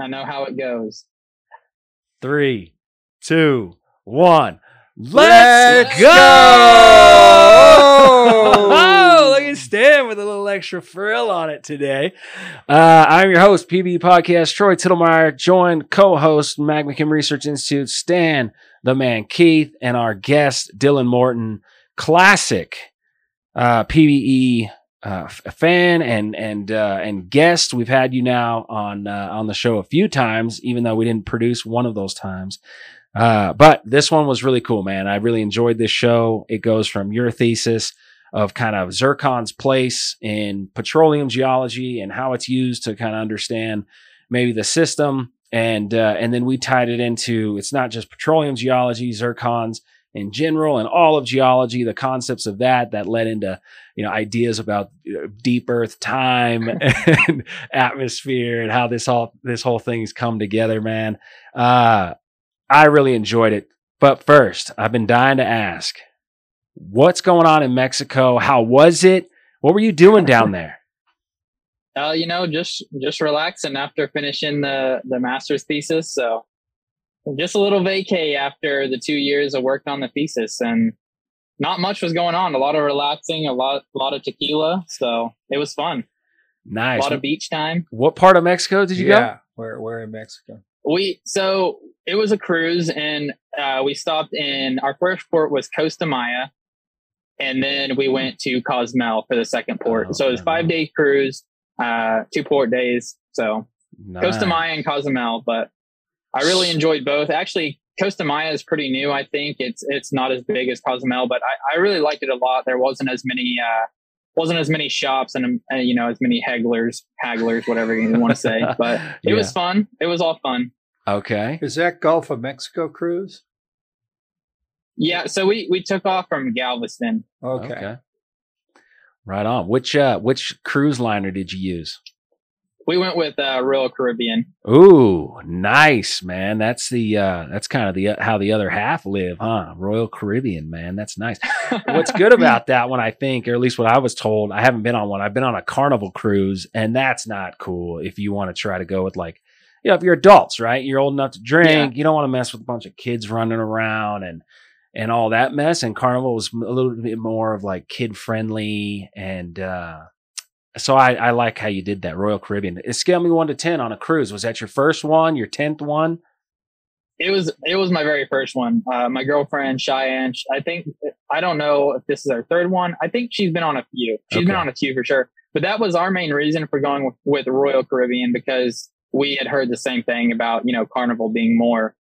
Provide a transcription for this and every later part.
I know how it goes. Three, two, one. Let's Let's go! go! oh, look at Stan with a little extra frill on it today. Uh, I'm your host, PB Podcast, Troy Tittlemeyer, joined co-host Magma Chem Research Institute, Stan, the man Keith, and our guest, Dylan Morton, classic uh, PBE uh, f- fan and and uh, and guest. We've had you now on uh, on the show a few times, even though we didn't produce one of those times. Uh, but this one was really cool, man. I really enjoyed this show. It goes from your thesis of kind of zircon's place in petroleum geology and how it's used to kind of understand maybe the system, and uh, and then we tied it into it's not just petroleum geology, zircons in general, and all of geology, the concepts of that that led into you know ideas about uh, deep earth time and atmosphere and how this all this whole thing's come together, man. Uh, I really enjoyed it. But first, I've been dying to ask what's going on in Mexico? How was it? What were you doing down there? Uh, you know, just just relaxing after finishing the the master's thesis. So just a little vacay after the two years of work on the thesis, and not much was going on. A lot of relaxing, a lot a lot of tequila. So it was fun. Nice. A lot of beach time. What part of Mexico did you go? yeah, where where in Mexico? We so it was a cruise, and uh, we stopped in our first port was Costa Maya, and then we went to Cozumel for the second port. Oh, so it was five day cruise, uh, two port days. So Costa Maya and Cozumel, but I really enjoyed both. Actually, Costa Maya is pretty new. I think it's it's not as big as Cozumel, but I, I really liked it a lot. There wasn't as many uh, wasn't as many shops and uh, you know as many hagglers, hagglers, whatever you want to say. But it was fun. It was all fun. okay. Is that Gulf of Mexico cruise? Yeah. So we we took off from Galveston. Okay. Right on. Which uh which cruise liner did you use? We went with uh, Royal Caribbean. Ooh, nice, man. That's the uh that's kind of the how the other half live, huh? Royal Caribbean, man. That's nice. What's good about that one, I think, or at least what I was told, I haven't been on one. I've been on a carnival cruise, and that's not cool if you want to try to go with like, you know, if you're adults, right? You're old enough to drink. You don't want to mess with a bunch of kids running around and and all that mess. And carnival was a little bit more of like kid friendly and uh so I, I like how you did that Royal Caribbean. Scale me one to ten on a cruise. Was that your first one? Your tenth one? It was it was my very first one. Uh, my girlfriend Cheyenne. I think I don't know if this is our third one. I think she's been on a few. She's been on a few for sure. But that was our main reason for going with, with Royal Caribbean because we had heard the same thing about you know Carnival being more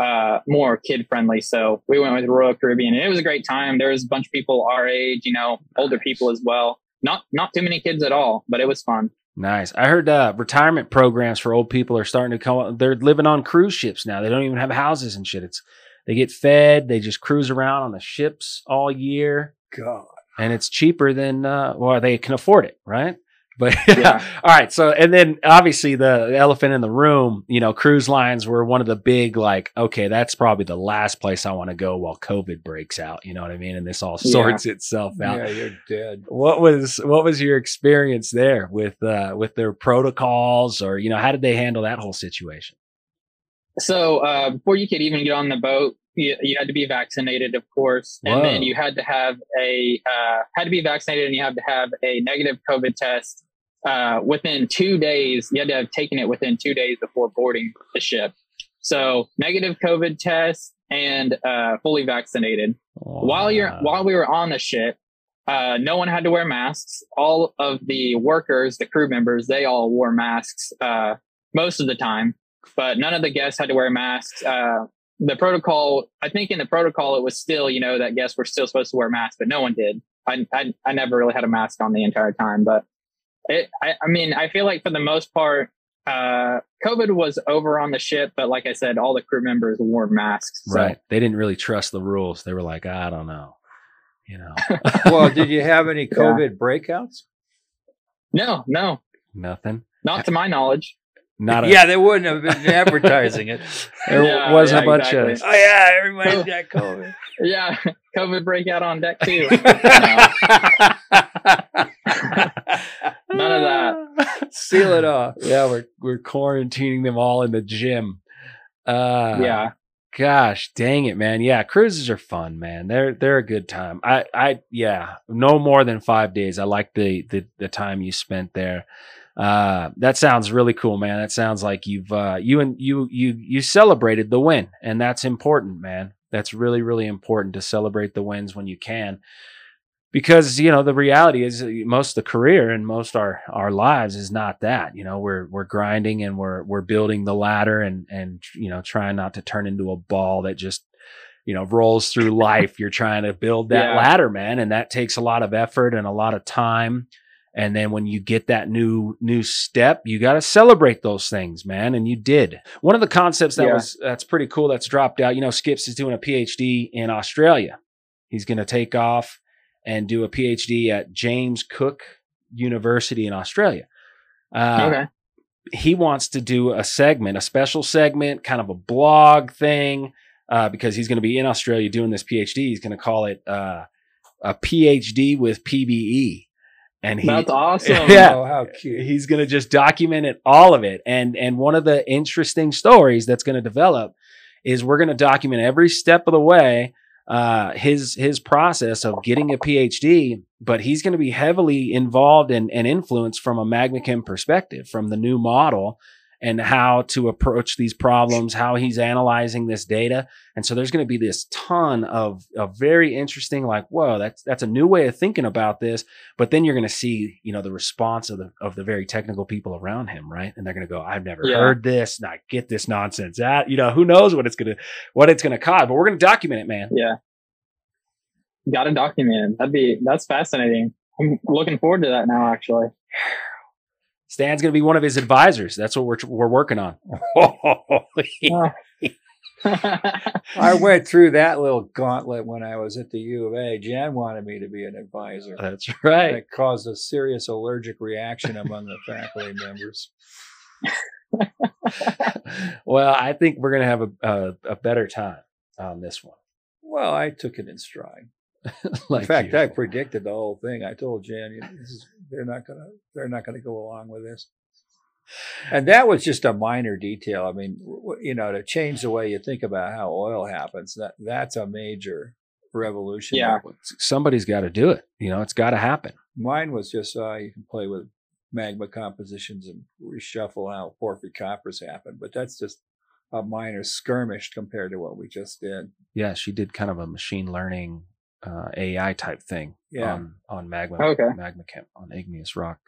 uh more kid friendly. So we went with Royal Caribbean, and it was a great time. There was a bunch of people our age, you know, older people as well. Not not too many kids at all, but it was fun. Nice. I heard uh, retirement programs for old people are starting to come. They're living on cruise ships now. They don't even have houses and shit. It's they get fed. They just cruise around on the ships all year, God. and it's cheaper than uh, well they can afford it, right? But yeah. Yeah. all right. So and then obviously the elephant in the room. You know, cruise lines were one of the big like. Okay, that's probably the last place I want to go while COVID breaks out. You know what I mean? And this all Yeah. sorts itself out. Yeah, you're dead. What was what was your experience there with uh with their protocols or you know how did they handle that whole situation? So uh, before you could even get on the boat, you, you had to be vaccinated, of course, and Whoa. then you had to have a uh, had to be vaccinated, and you had to have a negative COVID test uh, within two days. You had to have taken it within two days before boarding the ship. So negative COVID test and uh, fully vaccinated. While you're while we were on the ship, uh, no one had to wear masks. All of the workers, the crew members, they all wore masks uh, most of the time, but none of the guests had to wear masks. Uh, the protocol, I think, in the protocol, it was still, you know, that guests were still supposed to wear masks, but no one did. I I, I never really had a mask on the entire time, but it. I, I mean, I feel like for the most part. Uh, COVID was over on the ship, but like I said, all the crew members wore masks. So. right. They didn't really trust the rules. They were like, I don't know. You know, Well, did you have any COVID breakouts? No, no, nothing. not to my knowledge. Not a, yeah, they wouldn't have been advertising it. There Yeah, wasn't yeah, a bunch exactly. of Oh yeah, everybody's got COVID. Yeah, COVID breakout on deck too. None of that. Seal it off. yeah, we're we're quarantining them all in the gym. Uh, yeah. Gosh, dang it, man. Yeah, cruises are fun, man. They're they're a good time. I I yeah, no more than five days. I like the the the time you spent there. Uh, that sounds really cool, man. That sounds like you've uh you and you you you celebrated the win, and that's important, man. That's really really important to celebrate the wins when you can. Because you know the reality is uh, most of the career and most our our lives is not that you know we're we're grinding and we're we're building the ladder and and you know trying not to turn into a ball that just you know rolls through life you're trying to build that Yeah. ladder man and that takes a lot of effort and a lot of time and then when you get that new new step you got to celebrate those things man and you did one of the concepts that Yeah. was that's pretty cool that's dropped out you know skips is doing a phd in australia he's going to take off and do a phd at james cook university in australia uh, okay. he wants to do a segment, a special segment, kind of a blog thing, uh, because he's going to be in Australia doing this PhD. He's going to call it uh, a PhD with PBE, and he That's awesome. Yeah. Oh, how cute. he's going to just document it, all of it. And and one of the interesting stories that's going to develop is we're going to document every step of the way uh, his his process of getting a PhD. But he's going to be heavily involved and, and influenced from a Magmachem perspective, from the new model and how to approach these problems, how he's analyzing this data. And so there's going to be this ton of, of very interesting, like, whoa, that's that's a new way of thinking about this but then you're going to see you know the response of the of the very technical people around him right and they're going to go i've never Yeah. heard this not get this nonsense out you know who knows what it's going to what it's going to cause but we're going to document it man Yeah. Got to document it. That'd be that's fascinating. I'm looking forward to that now. Actually. Stan's going to be one of his advisors that's what we're we're working on I went through that little gauntlet when I was at the U of A. Jan wanted me to be an advisor. that's right It caused a serious allergic reaction among the faculty members. well i think we're going to have a, a a better time on this one Well, I took it in stride. like in fact, you. I predicted the whole thing. I told Jan, this is, they're not gonna they're not gonna go along with this. And that was just a minor detail. I mean, you know, to change the way you think about how oil happens, that that's a major revolution. Yeah. somebody's got to do it you know it's got to happen Mine was just uh, you can play with magma compositions and reshuffle how porphyry coppers happen, but that's just a minor skirmish compared to what we just did. yeah she did kind of a machine learning uh, ai type thing Yeah. on on magma Okay. magma camp on igneous rock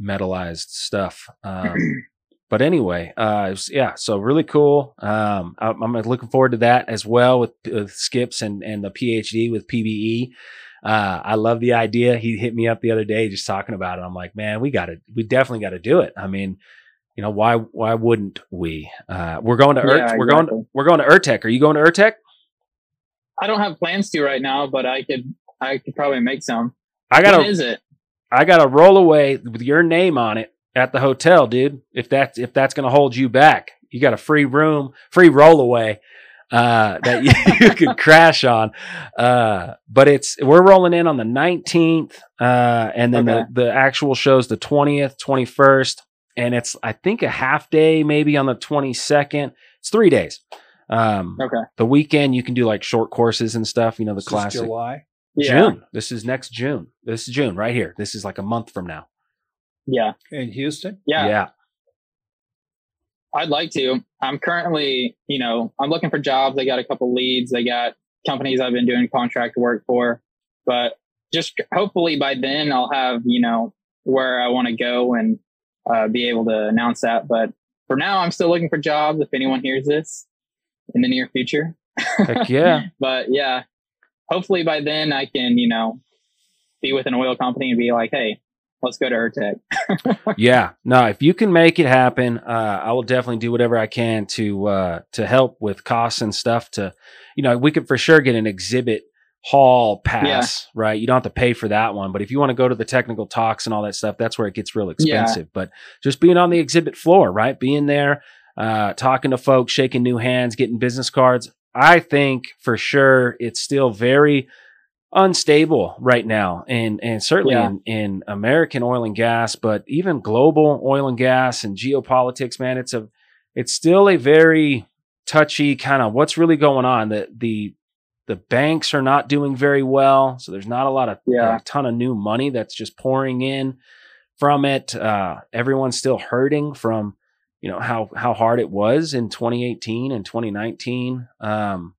metallized stuff um, but anyway uh was- yeah so really cool um I, i'm looking forward to that as well with, with skips and and the phd with pbe uh i love the idea. He hit me up the other day just talking about it. I'm like man we gotta we definitely gotta do it. I mean you know why why wouldn't we? Uh we're going to Ur- Yeah, we're going we're going to URTeC are you going to URTeC I don't have plans to right now, but I could I could probably make some. i gotta When is it? I got to roll away with your name on it at the hotel, dude. If that's if that's going to hold you back, you got a free room, free roll away uh, that you, you could crash on. Uh, but it's we're rolling in on the 19th, uh, and then Okay. the the actual show's the 20th, 21st, and it's I think a half day maybe on the 22nd. It's three days. Um, Okay. the weekend you can do like short courses and stuff. You know the This classic. July. Yeah. June. This is next June. This is June right here. This is like a month from now. Yeah. in Houston. Yeah. yeah. I'd like to. I'm currently, you know, I'm looking for jobs. I got a couple leads. I got companies I've been doing contract work for, but just hopefully by then I'll have, you know, where I want to go and uh, be able to announce that. But for now, I'm still looking for jobs. If anyone hears this in the near future, Heck yeah. but yeah, hopefully by then I can, you know, be with an oil company and be like, hey, let's go to Urtec. yeah. No, if you can make it happen, uh, I will definitely do whatever I can to uh, to help with costs and stuff. To, you know, we could for sure get an exhibit hall pass, right? You don't have to pay for that one, but if you want to go to the technical talks and all that stuff, that's where it gets real Yeah. expensive. But just being on the exhibit floor, right? Being there, uh, talking to folks, shaking new hands, getting business cards. I think for sure it's still very unstable right now, and and certainly Yeah. in, in American oil and gas, but even global oil and gas and geopolitics, man, it's a it's still a very touchy kind of what's really going on. The the the banks are not doing very well, so there's not a lot of Yeah. a ton of new money that's just pouring in from it. Uh, everyone's still hurting from you know how how hard it was in 2018 and 2019. Um,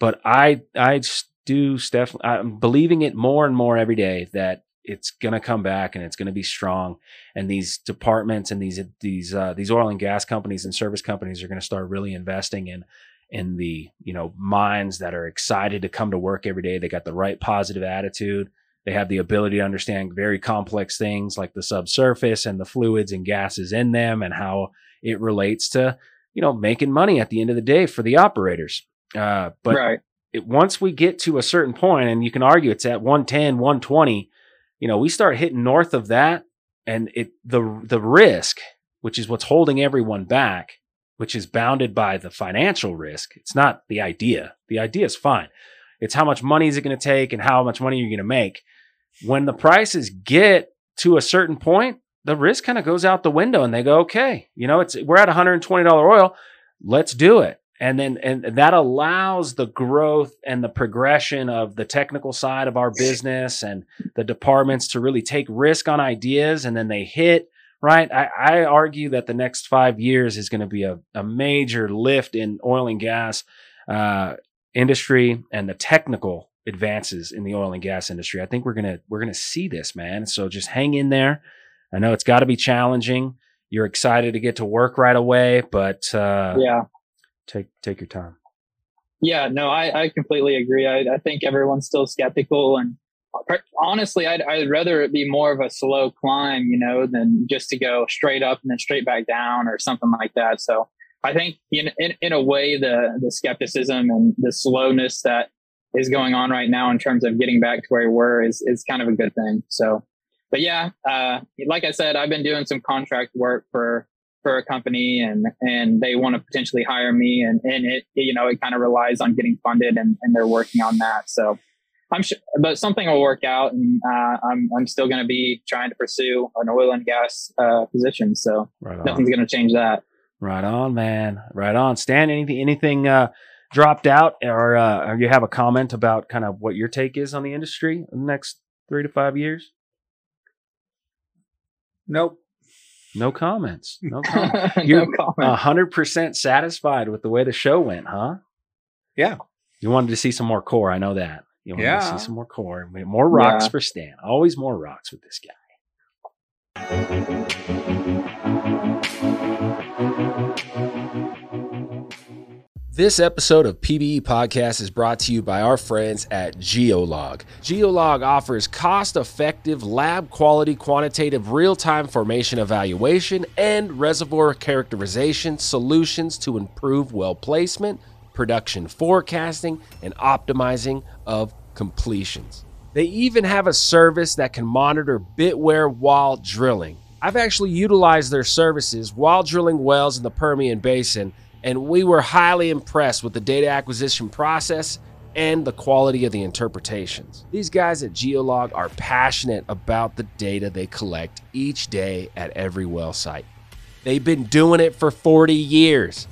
but I I do Steph. I'm believing it more and more every day that it's gonna come back and it's gonna be strong. And these departments and these these uh, these oil and gas companies and service companies are gonna start really investing in in the you know minds that are excited to come to work every day. They got the right positive attitude. They have the ability to understand very complex things like the subsurface and the fluids and gases in them and how it relates to you know making money at the end of the day for the operators. Uh, but right. it, once we get to a certain point, and you can argue it's at 110, 120, you know, we start hitting north of that, and it the the risk, which is what's holding everyone back, which is bounded by the financial risk. It's not the idea. The idea is fine. It's how much money is it going to take and how much money are you're going to make. When the prices get to a certain point, the risk kind of goes out the window, and they go, okay, you know, it's we're at 120 dollar oil, let's do it. And then and that allows the growth and the progression of the technical side of our business and the departments to really take risk on ideas and then they hit right? I, I argue that the next five years is going to be a, a major lift in oil and gas uh, industry and the technical advances in the oil and gas industry. I think we're to we're to see this man. So just hang in there i know it's got to be challenging you're excited to get to work right away but uh, Yeah. take take your time. Yeah, no, I, I completely agree. I, I think everyone's still skeptical, and honestly, I'd, I'd rather it be more of a slow climb, you know, than just to go straight up and then straight back down or something like that. So I think in in, in a way, the the skepticism and the slowness that is going on right now in terms of getting back to where we were is is kind of a good thing. So, but yeah, uh, like I said, I've been doing some contract work for for a company and and they want to potentially hire me and and it you know it kind of relies on getting funded and, and they're working on that so i'm sure but something will work out and uh, i'm i'm still going to be trying to pursue an oil and gas uh, position so Right nothing's going to change that Right on, man. Right on. Stan, anything anything uh, dropped out, or uh, or you have a comment about kind of what your take is on the industry in the next three to five years? Nope. No comments. No comments. You're- A hundred percent satisfied with the way the show went, huh? Yeah. You wanted to see some more core. I know that. You wanted to see some more core. More rocks Yeah. for Stan. Always more rocks with this guy. This episode of PBE Podcast is brought to you by our friends at Geolog. Geolog offers cost effective, lab quality, quantitative, real time formation evaluation and reservoir characterization solutions to improve well placement, production forecasting, and optimizing of completions. They even have a service that can monitor bit wear while drilling. I've actually utilized their services while drilling wells in the Permian Basin, and we were highly impressed with the data acquisition process and the quality of the interpretations. These guys at Geolog are passionate about the data they collect each day at every well site. They've been doing it for 40 years.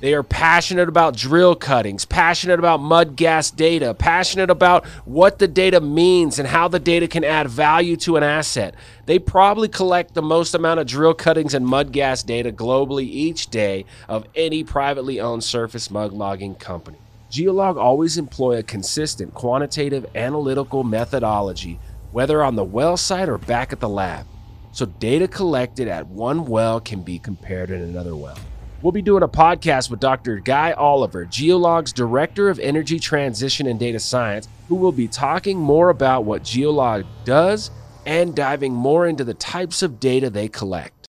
They are passionate about drill cuttings, passionate about mud gas data, passionate about what the data means and how the data can add value to an asset. They probably collect the most amount of drill cuttings and mud gas data globally each day of any privately owned surface mud logging company. Geolog always employ a consistent quantitative analytical methodology, whether on the well site or back at the lab. So data collected at one well can be compared at another well. We'll be doing a podcast with Dr. Guy Oliver, Geolog's Director of Energy Transition and Data Science, who will be talking more about what Geolog does and diving more into the types of data they collect.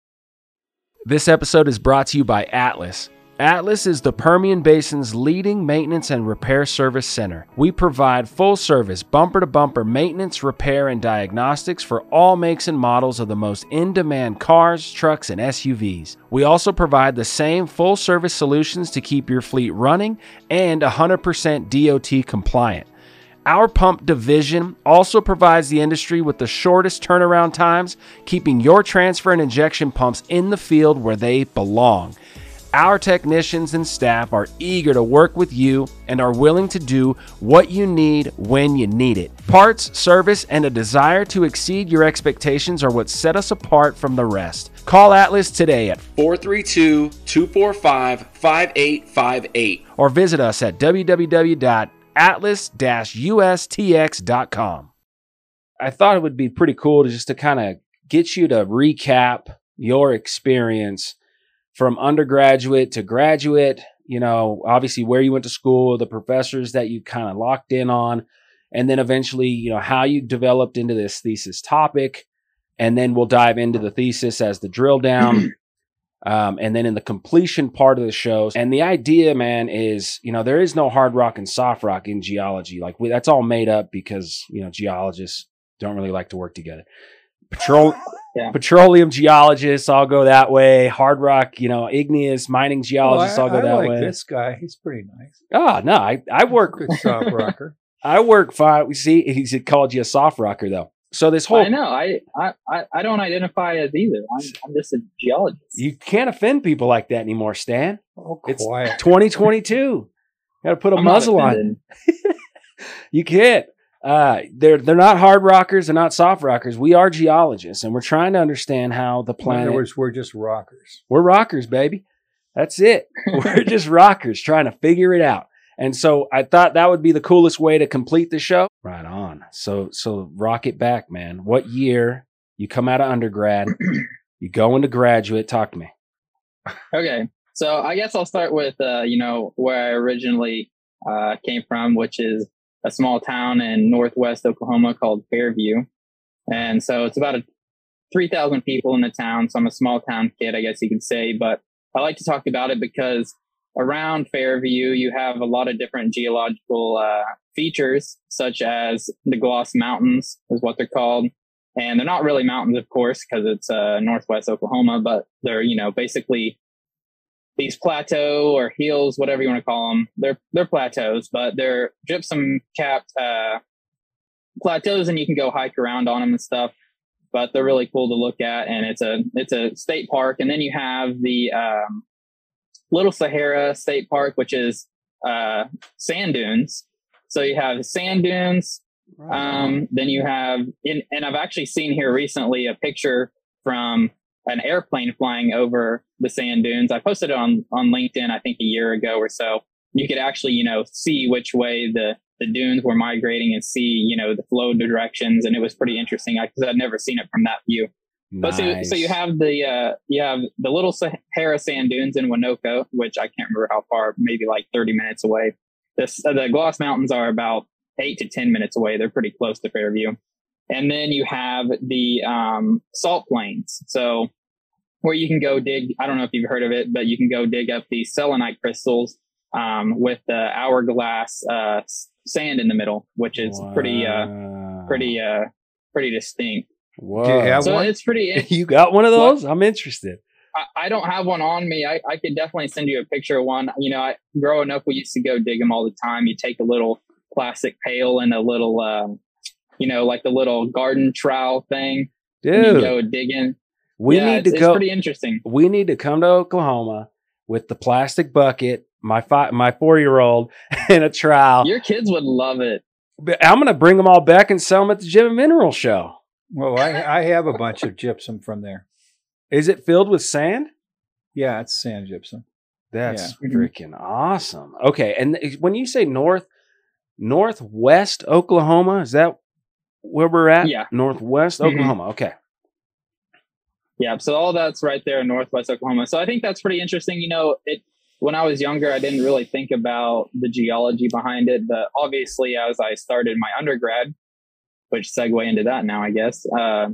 This episode is brought to you by Atlas. Atlas is the Permian Basin's leading maintenance and repair service center. We provide full service, bumper to bumper maintenance, repair, and diagnostics for all makes and models of the most in demand cars, trucks, and SUVs. We also provide the same full service solutions to keep your fleet running and 100% DOT compliant. Our pump division also provides the industry with the shortest turnaround times, keeping your transfer and injection pumps in the field where they belong. Our technicians and staff are eager to work with you and are willing to do what you need when you need it. Parts, service, and a desire to exceed your expectations are what set us apart from the rest. Call Atlas today at 432 245 5858 or visit us at www.atlas-ustx.com. I thought it would be pretty cool to just to kind of get you to recap your experience from undergraduate to graduate, you know, obviously where you went to school, the professors that you kind of locked in on, and then eventually, you know, how you developed into this thesis topic. And then we'll dive into the thesis as the drill down. Um, and then in the completion part of the show, and the idea, man, is you know there is no hard rock and soft rock in geology. Like we, that's all made up because you know geologists don't really like to work together. Patrol, Yeah. petroleum geologists all go that way. Hard rock, you know, igneous mining geologists Well, all go I, I that like way. this guy. He's pretty nice. Oh no, I, I work Good soft rocker. I work fine. We see he's called you a soft rocker though. So this whole I know. I, I, I- I don't identify as either. I'm, I'm just a geologist. you can't offend people like that anymore, Stan. Oh, It's- quiet. 2022. Got to put a I'm muzzle on. offended. You can't. Uh, they're they're not hard rockers. They're not soft rockers. We are geologists, and we're trying to understand how the planet. In planet. other words, we're just rockers. We're rockers, baby. That's it. We're just rockers trying to figure it out. And so I thought that would be the coolest way to complete the show. Right on. So so rock it back, man. What year you come out of undergrad? you go into graduate. Talk to me. Okay, so I guess I'll start with uh, you know where I originally uh, came from, which is a small town in northwest Oklahoma called Fairview, and so it's about a three thousand people in the town. So I'm a small town kid, I guess you could say. But I like to talk about it because around Fairview you have a lot of different geological uh, features, such as the Gloss Mountains, is what they're called. And they're not really mountains, of course, because it's uh, northwest Oklahoma, but they're you know basically these plateau or hills, whatever you want to call them. They're they're plateaus, but they're gypsum capped uh, plateaus, and you can go hike around on them and stuff. But they're really cool to look at, and it's a it's a state park. And then you have the um, Little Sahara State Park, which is uh, sand dunes. So you have sand dunes, um, then you have, in, and I've actually seen here recently a picture from an airplane flying over the sand dunes. I posted it on on LinkedIn, I think a year ago or so. You could actually, you know, see which way the the dunes were migrating and see, you know, the flow directions, and it was pretty interesting because I'd never seen it from that view. But so, so you have the uh, you have the little Sahara sand dunes in Waynoka, which I can't remember how far, maybe like thirty minutes away. This uh, the Gloss Mountains are about eight to ten minutes away. They're pretty close to Fairview, and then you have the um, salt plains. So where you can go dig. I don't know if you've heard of it, but you can go dig up these selenite crystals um, with the hourglass uh, sand in the middle, which is pretty uh, pretty uh, pretty distinct. Whoa. You So one? it's pretty. you got one of What? those? I'm interested. I, I don't have one on me. I, I could definitely send you a picture of one. You know, I, growing up, we used to go dig them all the time. You take a little plastic pail and a little, um, you know, like the little garden trowel thing. and you Dude, go digging. we yeah, need it's, to it's go. pretty interesting. we need to come to Oklahoma with the plastic bucket, my five, my four year old, and a trowel. Your kids would love it. But I'm gonna bring them all back and sell them at the Gem and Mineral Show. well, I, I have a bunch of gypsum from there. Is it filled with sand? Yeah, it's sand gypsum. That's Yeah. Mm-hmm. freaking awesome. Okay, and when you say north, northwest Oklahoma, is that where we're at? Yeah. northwest Mhm. Oklahoma. Okay, Yeah. So all that's right there in Northwest Oklahoma. So I think that's pretty interesting. You know, it, when I was younger, I didn't really think about the geology behind it, but obviously as I started my undergrad, which segue into that now, I guess, uh,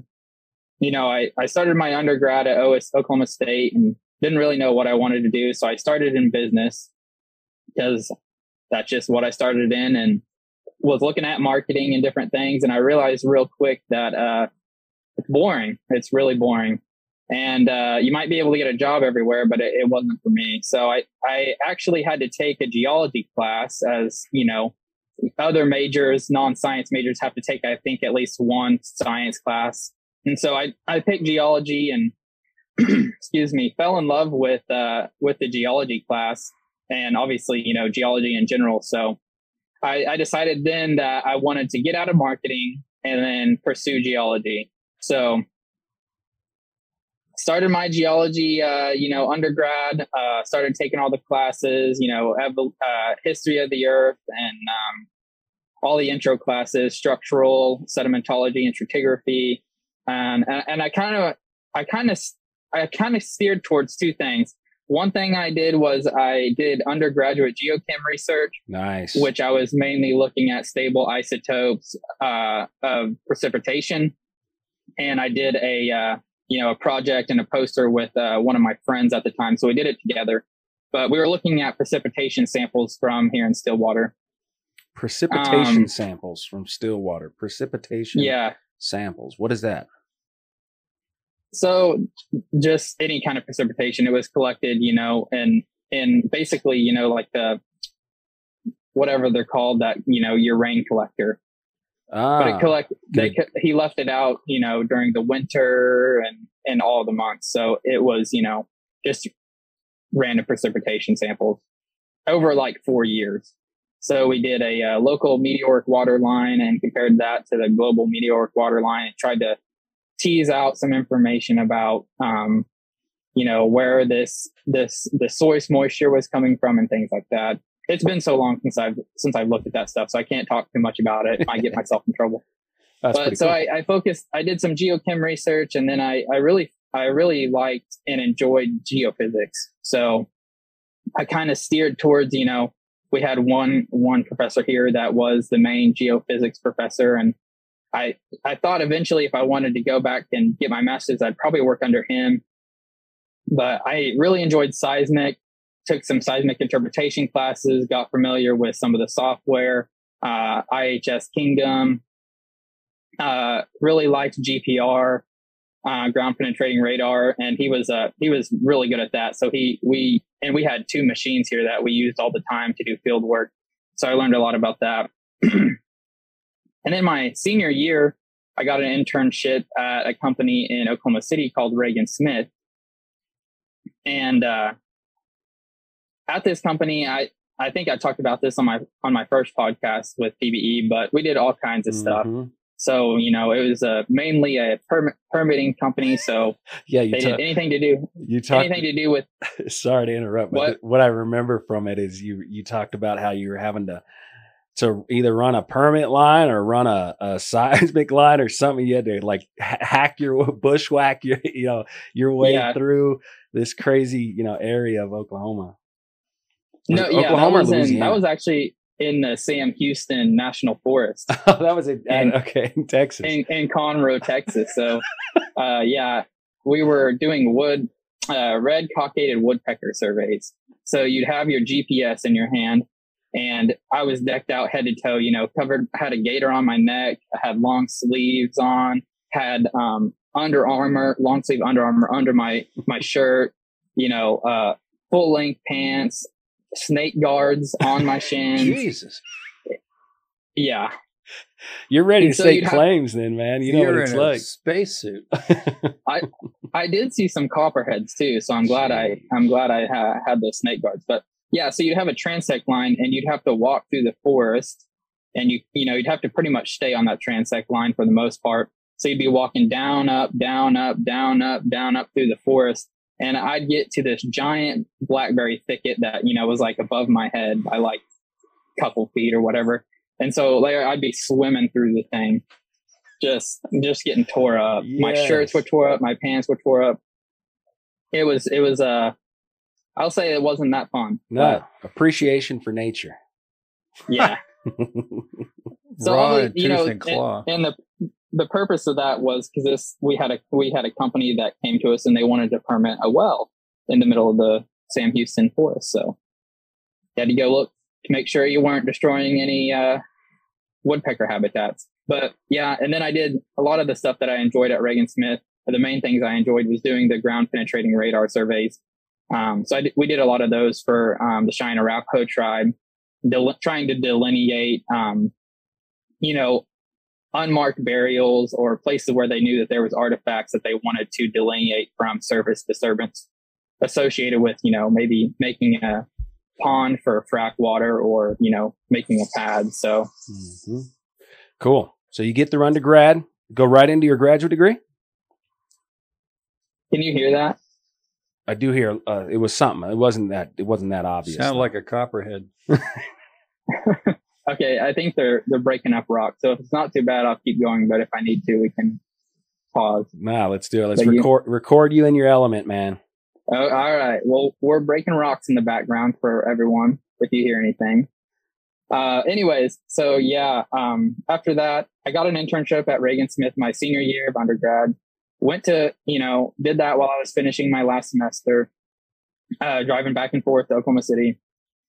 you know, I, I started my undergrad at OS, Oklahoma State and didn't really know what I wanted to do. So I started in business because that's just what I started in and was looking at marketing and different things. And I realized real quick that, uh, it's boring. It's really boring. And, uh, you might be able to get a job everywhere, but it, it wasn't for me. So I, I actually had to take a geology class as, you know, other majors, non-science majors, have to take, I think, at least one science class. And so I I picked geology and excuse me, fell in love with uh, with the geology class and obviously you know geology in general. So I, I decided then that I wanted to get out of marketing and then pursue geology. So started my geology, uh, you know, undergrad. Uh, started taking all the classes, you know, ev- uh, history of the earth and um, all the intro classes, structural, sedimentology, and stratigraphy. Um, and, and I kind of, I kind of, I kind of steered towards two things. One thing I did was I did undergraduate geochem research. Nice. Which I was mainly looking at stable isotopes uh, of precipitation, and I did a uh, you know a project and a poster with uh, one of my friends at the time. So we did it together. But we were looking at precipitation samples from here in Stillwater. Precipitation um, samples from Stillwater. Precipitation. Yeah. Samples. What is that? So just any kind of precipitation, it was collected, you know, and and basically, you know, like the whatever they're called, that you know, your rain collector. Ah, but it collect they he left it out, you know, during the winter and and all the months. So it was, you know, just random precipitation samples over like four years. So we did a, a uh, local meteoric water line and compared that to the global meteoric water line and tried to tease out some information about um, you know where this this the source moisture was coming from and things like that. It's been so long since i've since i've looked at that stuff so i can't talk too much about it. I get myself in trouble. That's but so cool. I, I focused i did some geochem research and then i i really i really liked and enjoyed geophysics. So i kind of steered towards you know we had one one professor here that was the main geophysics professor and I I thought eventually if I wanted to go back and get my master's, I'd probably work under him. But I really enjoyed seismic. Took some seismic interpretation classes. Got familiar with some of the software. Uh, IHS Kingdom. Uh, really liked GPR, uh, ground penetrating radar, and he was uh, he was really good at that. So he we and we had two machines here that we used all the time to do field work. So I learned a lot about that. And in my senior year, I got an internship at a company in Oklahoma City called Reagan Smith. And uh, at this company, I, I think I talked about this on my on my first podcast with PBE, but we did all kinds of stuff. Mm-hmm. So you know, it was uh, mainly a permit, permitting company. So yeah, you they talk, did anything to do you talked, anything to do with. sorry to interrupt. What? what I remember from it is you you talked about how you were having to to either run a permit line or run a, a seismic line or something. You had to like hack your bushwhack your you know your way yeah. through this crazy you know area of Oklahoma. no, yeah, Oklahoma that was, in, that was actually in the Sam Houston National Forest. oh, that was in, in okay in Texas, in, in Conroe, Texas. So, uh, yeah, we were doing wood, uh, red cockaded woodpecker surveys. So you'd have your GPS in your hand and I was decked out head to toe, you know, covered, had a gaiter on my neck, I had long sleeves on, had um, Under Armour, long sleeve Under Armour under my my shirt, you know, uh, full length pants, snake guards on my shins. Jesus. Yeah. You're ready and to so stake claims, have, then, man. You know what it's like. Spacesuit. I I did see some copperheads too, so I'm glad I I'm glad I ha- had those snake guards. But yeah, so you'd have a transect line and you'd have to walk through the forest and you you know, you'd have to pretty much stay on that transect line for the most part. So you'd be walking down, up, down, up, down, up, down, up through the forest. And I'd get to this giant blackberry thicket that, you know, was like above my head by like a couple feet or whatever. And so like I'd be swimming through the thing, just just getting tore up. Yes. My shirts were tore up, my pants were tore up. It was it was uh I'll say it wasn't that fun. No appreciation for nature. Yeah. so Raw only, you know, and, and, the the purpose of that was because this we had a we had a company that came to us and they wanted to permit a well in the middle of the Sam Houston forest. So you had to go look to make sure you weren't destroying any uh, woodpecker habitats. But yeah, and then I did a lot of the stuff that I enjoyed at Reagan Smith. The main things I enjoyed was doing the ground penetrating radar surveys um, so did, we did a lot of those for um, the Cheyenne Arapaho tribe. del- trying to delineate, um, you know, unmarked burials or places where they knew that there was artifacts that they wanted to delineate from surface disturbance associated with, you know, maybe making a pond for frac water or, you know, making a pad. So hmm Cool. So you get through undergrad, go right into your graduate degree. can you hear that? I do hear uh, it was something. It wasn't that. It wasn't that obvious. Sound like a copperhead. Okay, I think they're they're breaking up rock. So if it's not too bad, I'll keep going. But if I need to, we can pause. Nah, let's do it. Let's But you- record record you in your element, man. Oh, all right. Well, we're breaking rocks in the background for everyone if you hear anything. Uh, anyways, so yeah, um, after that, I got an internship at Reagan Smith my senior year of undergrad. Went to, you know, did that while I was finishing my last semester, uh, driving back and forth to Oklahoma City.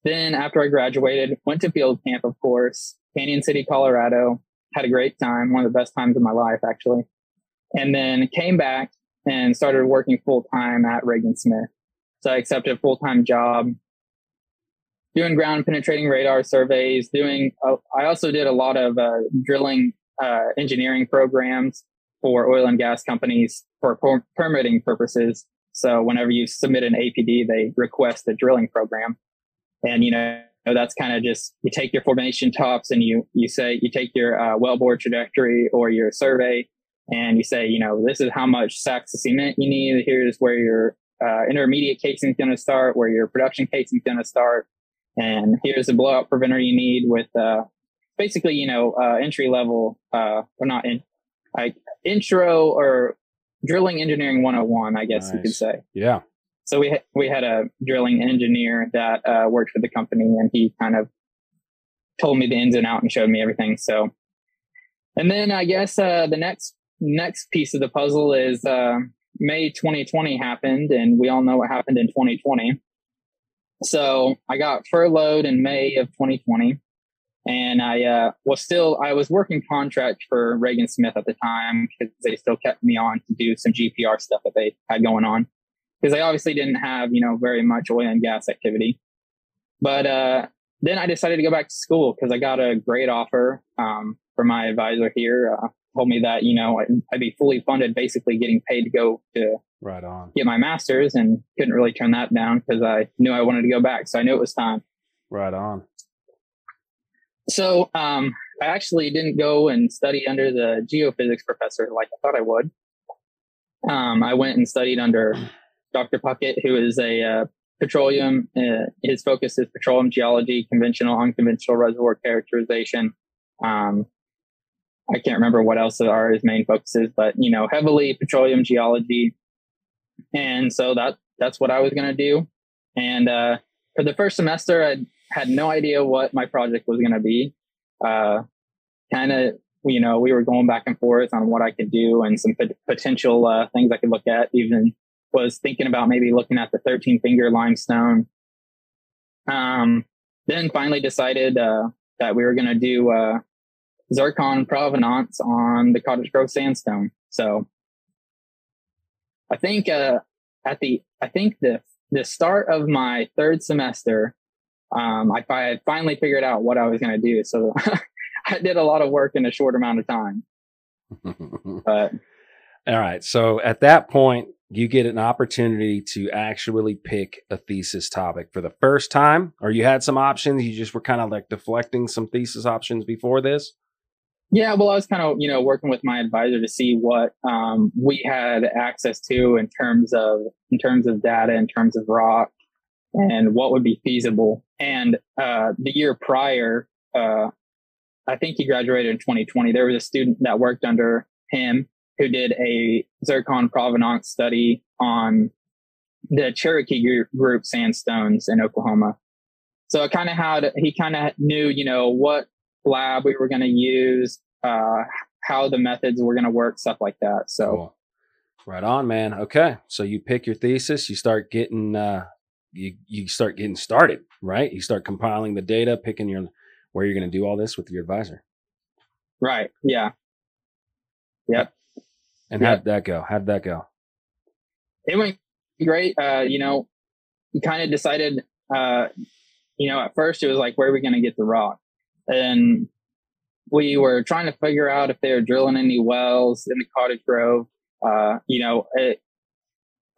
Then after I graduated, went to field camp, of course, Cañon City, Colorado. Had a great time, one of the best times of my life, actually. And then came back and started working full time at Reagan Smith. So I accepted a full time job doing ground penetrating radar surveys. Doing, uh, I also did a lot of uh, drilling uh, engineering programs for oil and gas companies for per- permitting purposes. So whenever you submit an APD, they request a drilling program, and you know that's kind of just you take your formation tops and you you say you take your uh, wellbore trajectory or your survey and you say, you know, this is how much sacks of cement you need. Here's where your uh, intermediate casing is going to start, where your production casing is going to start, and here's the blowout preventer you need with uh, basically, you know, uh, entry level, uh, or not in, like intro or drilling engineering 101, I guess you could say. Yeah. So we ha- we had a drilling engineer that uh, worked for the company, and he kind of told me the ins and out and showed me everything. So, and then I guess uh, the next next piece of the puzzle is uh, May 2020 happened, and we all know what happened in 2020. So I got furloughed in May of 2020, and I uh, was still I was working contract for Reagan Smith at the time because they still kept me on to do some GPR stuff that they had going on because they obviously didn't have you know very much oil and gas activity. But uh, then I decided to go back to school because I got a great offer um, from my advisor here. Uh, told me that you know I'd, I'd be fully funded, basically getting paid to go to Right on. get my master's, and couldn't really turn that down because I knew I wanted to go back. So I knew it was time. Right on. So um, I actually didn't go and study under the geophysics professor like I thought I would. Um, I went and studied under Dr. Puckette, who is a uh, petroleum. Uh, his focus is petroleum geology, conventional, unconventional reservoir characterization. Um, I can't remember what else are his main focuses, but you know, heavily petroleum geology. And so that that's what I was going to do. And uh, for the first semester, I had no idea what my project was going to be. Uh, kind of, you know, we were going back and forth on what I could do and some pot- potential uh, things I could look at. Even was thinking about maybe looking at the 13 finger limestone. Um, then finally decided uh, that we were going to do uh, zircon provenance on the Cottage Grove sandstone. So I think uh, at the I think the the start of my third semester, um, I, I finally figured out what I was going to do. So I did a lot of work in a short amount of time. But All right. So at that point, you get an opportunity to actually pick a thesis topic for the first time, or you had some options. You just were kind of like deflecting some thesis options before this. yeah, well, I was kind of you know working with my advisor to see what um, we had access to in terms of in terms of data, in terms of rock, and what would be feasible. And uh, the year prior, uh, I think he graduated in 2020. There was a student that worked under him who did a zircon provenance study on the Cherokee group, group sandstones in Oklahoma. So it kind of had, he kind of knew, you know, what lab we were going to use, uh, how the methods were going to work, stuff like that. So Cool. Right on, man. Okay. So you pick your thesis, you start getting uh you you start getting started, right? You start compiling the data, picking your where you're going to do all this with your advisor. right, yeah, Yep. And Yeah. how'd that go? How'd that go? it went great. Uh, you know, we kind of decided, uh, you know, at first it was like, where are we going to get the rock? And we were trying to figure out if they were drilling any wells in the Cottage Grove. Uh, you know, it,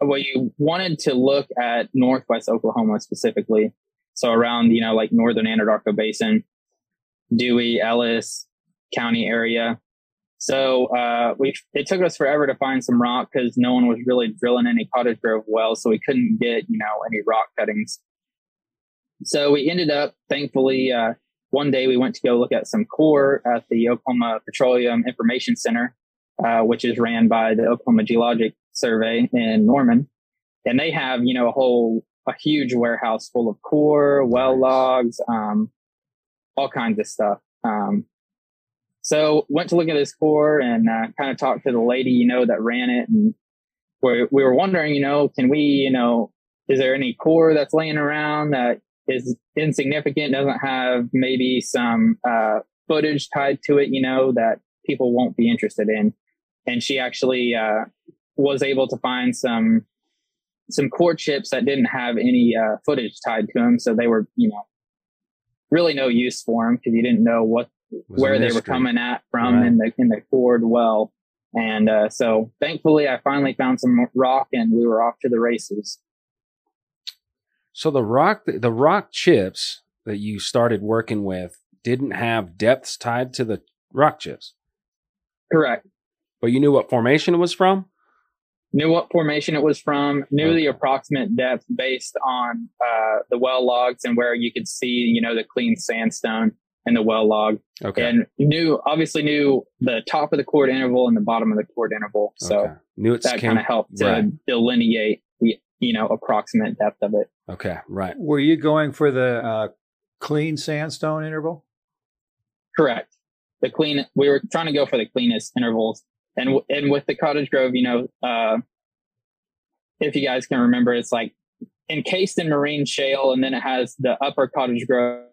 we wanted to look at Northwest Oklahoma specifically. So around, you know, like Northern Anadarko Basin, Dewey, Ellis County area. So uh, we it took us forever to find some rock because no one was really drilling any Cottage Grove wells, so we couldn't get you know any rock cuttings. So we ended up, thankfully, uh, one day we went to go look at some core at the Oklahoma Petroleum Information Center, uh, which is ran by the Oklahoma Geologic Survey in Norman, and they have you know a whole a huge warehouse full of core, well logs, um, all kinds of stuff. Um, so went to look at this core and uh, kind of talked to the lady, you know, that ran it. And we we were wondering, you know, can we, you know, is there any core that's laying around that is insignificant, doesn't have maybe some uh, footage tied to it, you know, that people won't be interested in. And she actually uh, was able to find some some core chips that didn't have any uh, footage tied to them, so they were, you know, really no use for them because you didn't know what where they were coming at from right. in the in the cord well. And uh, so thankfully I finally found some rock and we were off to the races. So the rock the rock chips that you started working with didn't have depths tied to the rock chips. Correct. But you knew what formation it was from? Knew what formation it was from, knew the approximate depth based on uh, the well logs and where you could see, you know, the clean sandstone and the well log. Okay. And knew obviously knew the top of the chord interval and the bottom of the chord interval. So okay. knew it's that kind of helped to right. delineate the you know approximate depth of it. Okay, right. Were you going for the uh, clean sandstone interval? Correct. The clean. We were trying to go for the cleanest intervals, and and with the Cottage Grove, you know, uh, if you guys can remember, it's like encased in marine shale, and then it has the upper Cottage Grove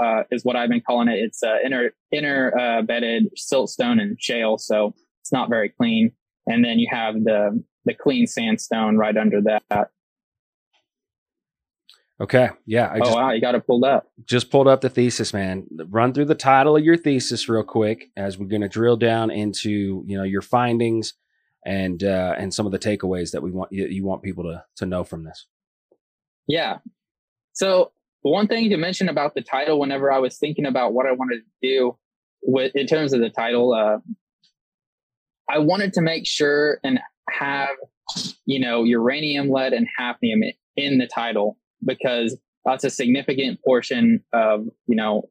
uh, is what I've been calling it. It's uh, inner inner uh, bedded siltstone and shale, so it's not very clean. And then you have the the clean sandstone right under that. Okay, yeah. I oh wow, you got it pulled up. Just pulled up the thesis, man. Run through the title of your thesis real quick, as we're going to drill down into you know your findings and uh, and some of the takeaways that we want you, you want people to to know from this. Yeah. So one thing to mention about the title, whenever I was thinking about what I wanted to do with in terms of the title, uh, I wanted to make sure and have you know uranium, lead, and hafnium in the title because that's a significant portion of you know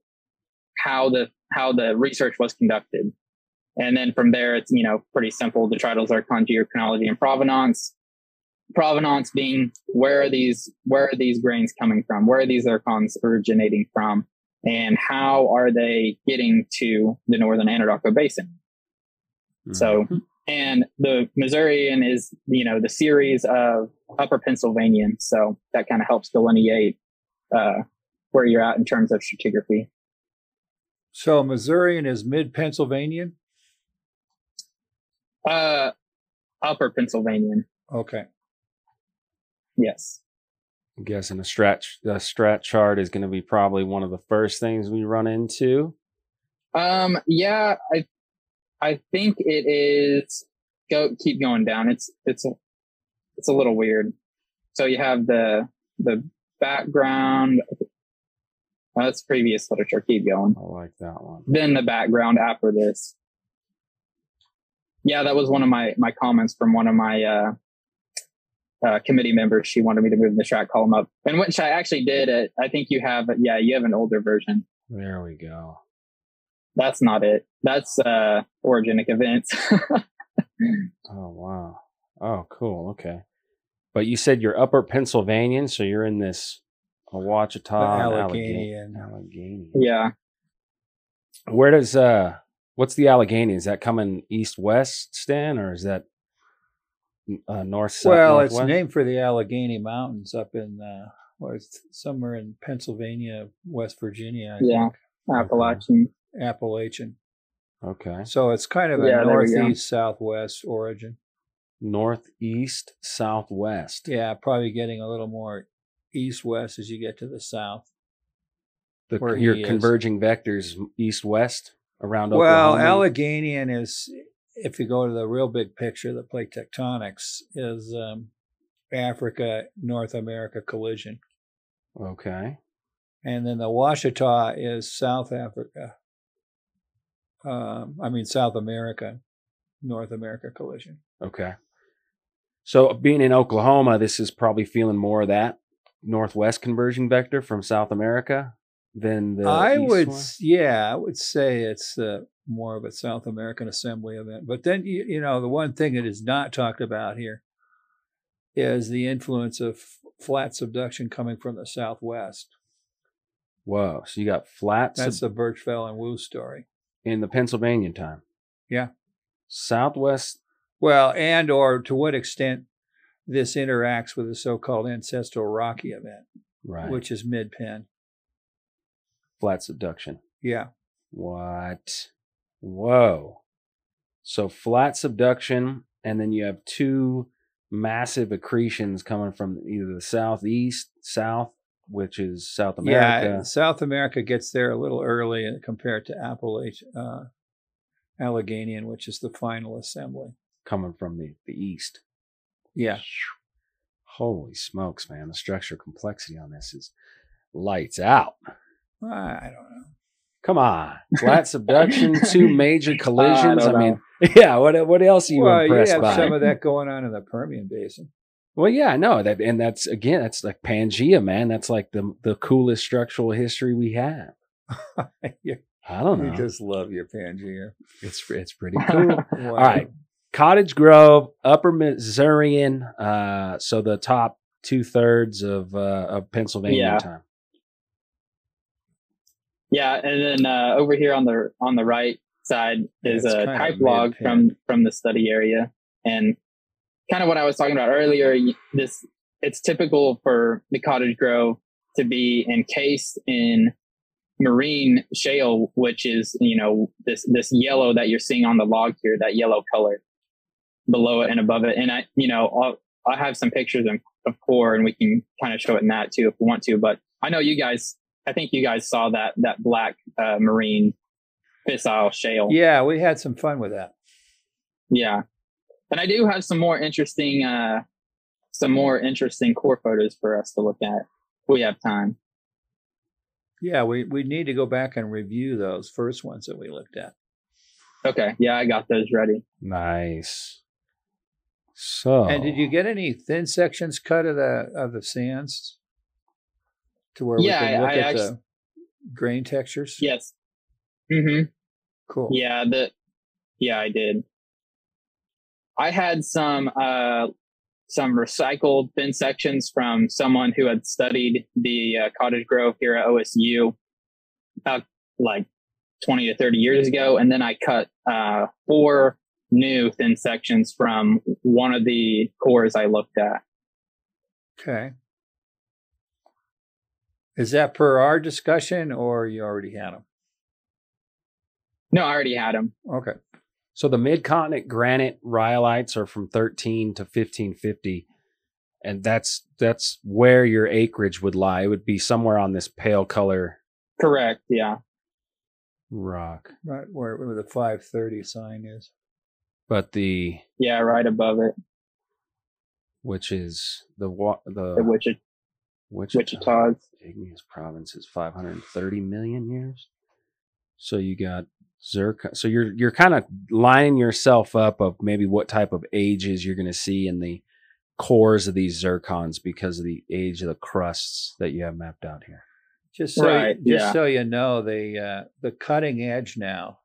how the how the research was conducted. And then from there, it's you know pretty simple. The titles are chronology and provenance provenance being where are these where are these grains coming from where are these zircons originating from and how are they getting to the northern anadarko basin mm-hmm. so and the missourian is you know the series of upper pennsylvanian so that kind of helps delineate uh, where you're at in terms of stratigraphy so missourian is mid pennsylvanian uh upper pennsylvanian okay Yes. I'm guessing a stretch the strat chart is going to be probably one of the first things we run into. Um. Yeah. I. I think it is. Go. Keep going down. It's. It's a. It's a little weird. So you have the the background. that's previous literature. Keep going. I like that one. Then the background after this. Yeah, that was one of my my comments from one of my uh, uh, committee members. she wanted me to move the strat column up, and which I actually did. It. I think you have, yeah, you have an older version. There we go. That's not it. That's uh, orogenic events. oh wow. Oh cool. Okay. But you said you're Upper Pennsylvanian, so you're in this Ouachita, Allegheny, Allegheny. Yeah. Where does uh, what's the Allegheny? Is that coming east west, Stan, or is that uh, north south. Well, it's named for the Allegheny Mountains up in uh, well, it's somewhere in Pennsylvania, West Virginia. I yeah, think. Appalachian. Appalachian. Okay. So it's kind of a yeah, northeast southwest origin. Northeast southwest. Yeah, probably getting a little more east west as you get to the south. The, where your he is. converging vectors east west around Well, Oklahoma. Alleghenian is, if you go to the real big picture, the plate tectonics is um, Africa North America collision, okay. and then the Ouachita is South Africa. Um, I mean South America, North America collision. Okay. So being in Oklahoma, this is probably feeling more of that northwest conversion vector from South America than the. I east would, one? yeah, I would say it's uh, more of a South American assembly event. But then, you, you know, the one thing that is not talked about here is the influence of flat subduction coming from the Southwest. Whoa! So you got flat. That's the Burchfiel and Wu story. in the Pennsylvania time. Yeah. Southwest. Well, and or to what extent this interacts with the so-called ancestral Rocky event, Right. which is mid-pen. flat subduction. Yeah. What? Whoa. So flat subduction, and then you have two massive accretions coming from either the southeast, south, which is South America. Yeah. South America gets there a little early compared to Appalachia, uh, Alleghenian, which is the final assembly. Coming from the, the east. Yeah. Holy smokes, man. The structural complexity on this is lights out. I don't know. Come on. Flat subduction, two major collisions. I, don't mean, yeah, what what else are you well, you impressed have by? some of that going on in the Permian Basin. Well, yeah, I know that, and that's again, that's like Pangea, man. That's like the the coolest structural history we have. you, I don't know. you just love your Pangea. It's it's pretty cool. Wow. All right, Cottage Grove, Upper Missourian. Uh, so the top two thirds of uh, of Pennsylvania Yeah. time. Yeah, and then uh, over here on the on the right side is It's a type log mid-pin. from from the study area, and kind of what I was talking about earlier. This it's typical for the cottage grove to be encased in marine shale, which is you know this this yellow that you're seeing on the log here, that yellow color below it and above it. And I you know I'll, I have some pictures of, of core, and we can kind of show it in that too if we want to. But I know you guys. I think you guys saw that that black uh, marine fissile shale. Yeah, we had some fun with that. Yeah. And I do have some more interesting uh some more interesting core photos for us to look at. We have time. Yeah, we, we need to go back and review those first ones that we looked at. Okay. Yeah, I got those ready. Nice. So, And did you get any thin sections cut of the of the sands to where Yeah, we can look I at actu- the grain textures? Yes. Mm-hmm. cool. Yeah, the yeah, I did. I had some uh some recycled thin sections from someone who had studied the uh, Cottage Grove here at OSU about like 20 to 30 years ago and then I cut uh four new thin sections from one of the cores I looked at. Okay. Is that per our discussion or you already had them? No, I already had them. Okay. so the mid continent granite rhyolites are from 13 to 1550, and that's that's where your acreage would lie. It would be somewhere on this pale color Correct. Yeah. rock, Right where, where the 530 sign is. But the Yeah, right above it. which is the wa- The the Wichita, Wichita Wichita's. igneous province is 530 million years. So you got zircon. So you're you're kind of lining yourself up of maybe what type of ages you're going to see in the cores of these zircons because of the age of the crusts that you have mapped out here. Just so Right, you, just yeah. so you know, the uh, the cutting edge now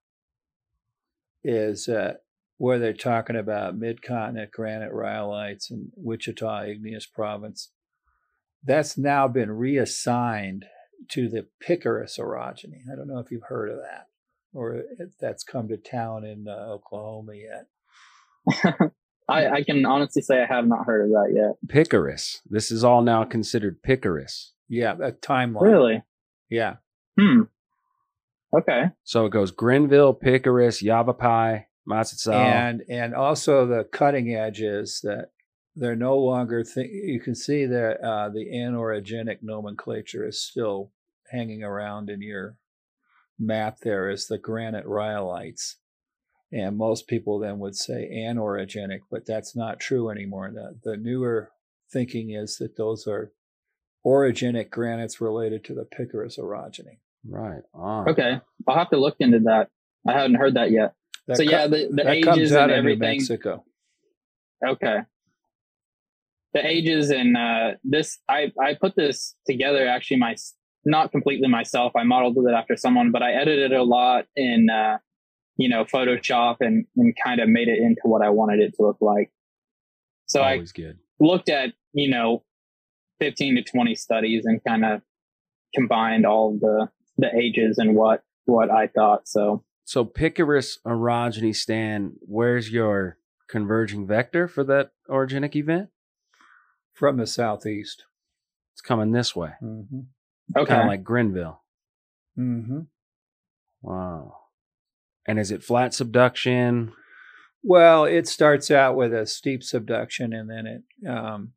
is uh, where they're talking about mid continent granite rhyolites and Wichita igneous province. That's now been reassigned to the Picuris orogeny. I don't know if you've heard of that or if that's come to town in uh, Oklahoma yet. I, I can honestly say I have not heard of that yet. Picuris. This is all now considered Picuris. Yeah, that timeline. Really? Yeah. Hmm. Okay. So it goes Grenville, Picuris, Yavapai, Mazatzal. and and also the cutting edge is that they're no longer think you can see that uh, the anorogenic nomenclature is still hanging around in your map there is the granite rhyolites. And most people then would say anorogenic, but that's not true anymore. The, the newer thinking is that those are orogenic granites related to the Picuris orogeny. Right. On. Okay, I'll have to look into that. I haven't heard that yet. That so yeah, the, the ages out and everything. Mexico. Okay. The ages and uh, this, I I put this together actually my not completely myself. I modeled it after someone, but I edited a lot in uh, you know Photoshop and and kind of made it into what I wanted it to look like. So I good. looked at you know 15 to 20 studies and kind of combined all the the ages and what what I thought. So So Picuris orogeny Stan, where's your converging vector for that orogenic event? From the southeast. It's coming this way. Mm-hmm. okay, Kind of like Grenville. Mm-hmm. Wow. And is it flat subduction? Well, it starts out with a steep subduction and then it, um,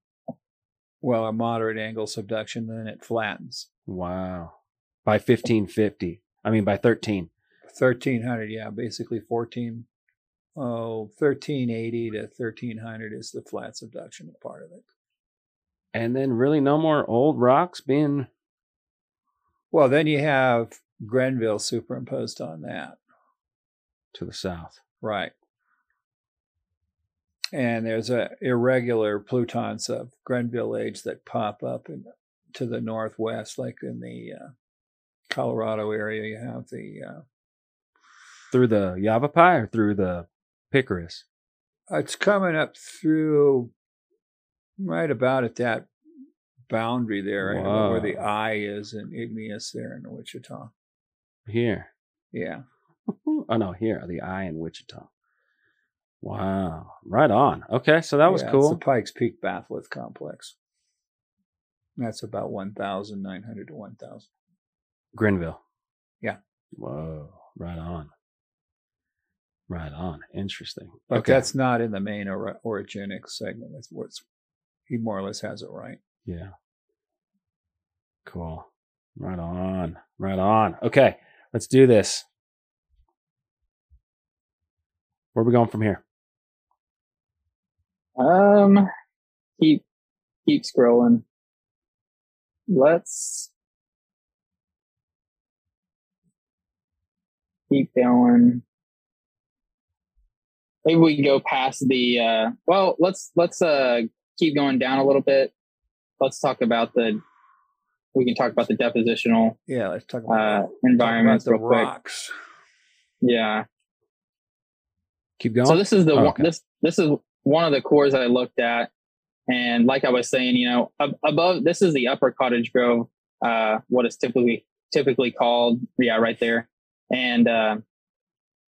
well, a moderate angle subduction, then it flattens. Wow. By 1550. I mean, by 13. 1300, yeah, basically 14, oh, 1380 to 1300 is the flat subduction part of it. And then really no more old rocks being. Well, then you have Grenville superimposed on that. to the south. Right. And there's a irregular plutons of Grenville age that pop up in, to the northwest, like in the uh, Colorado area. You have the uh, Through the Yavapai or through the Picuris? it's coming up through right about at that boundary there, right where the Wow. eye is in igneous there in Wichita. Here. Yeah. Oh, no, here. The eye in Wichita. Wow. Right on. Okay. So that was Yeah, It's cool. the Pikes Peak batholith complex. That's about 1,900 to 1,000. Grenville. Yeah. Whoa. Right on. Right on. Interesting. But okay. that's not in the main or- orogenic segment. That's what's he more or less has it right. Yeah. Cool. Right on. Right on. Okay. Let's do this. Where are we going from here? um, keep keep scrolling. Let's keep going. Maybe we can go past the. Uh, well, let's let's uh keep going down a little bit. Let's talk about the. We can talk about the depositional Yeah, let's talk uh, about, talk about environments the real quick. rocks. Yeah. Keep going. So this is the Oh, one, okay. this this is one of the cores I looked at, and like I was saying, you know, ab- above this is the upper Cottage Grove, uh, what is typically typically called, yeah, right there, and uh,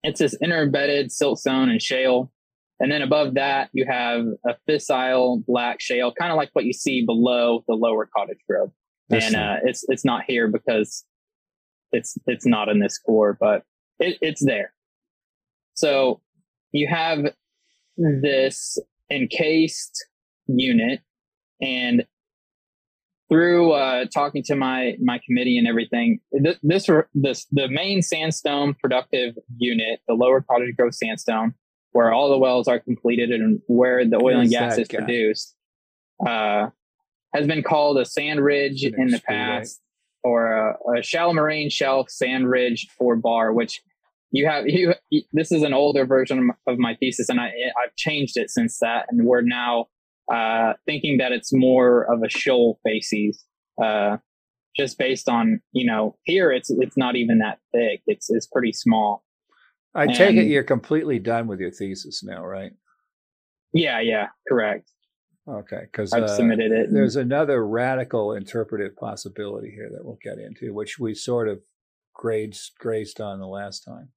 it's this interembedded siltstone and shale, and then above that you have a fissile black shale, kind of like what you see below the lower Cottage Grove, This and uh, it's it's not here because it's it's not in this core, but it, it's there. So you have this encased unit, and through uh, talking to my my committee and everything, th- this this the main sandstone productive unit, the Lower Cottage Grove sandstone, where all the wells are completed and where the oil and gas is guy? produced, uh, has been called a sand ridge in the past, or a, a shallow marine shelf sand ridge or bar, which you have you this is an older version of my thesis and i i've changed it since that and we're now uh thinking that it's more of a shoal facies uh just based on you know here it's it's not even that thick. it's it's pretty small I take it you're completely done with your thesis now, right? yeah yeah correct Okay, because i've submitted it there's another radical interpretive possibility here that we'll get into, which we sort of grazed grazed on the last time.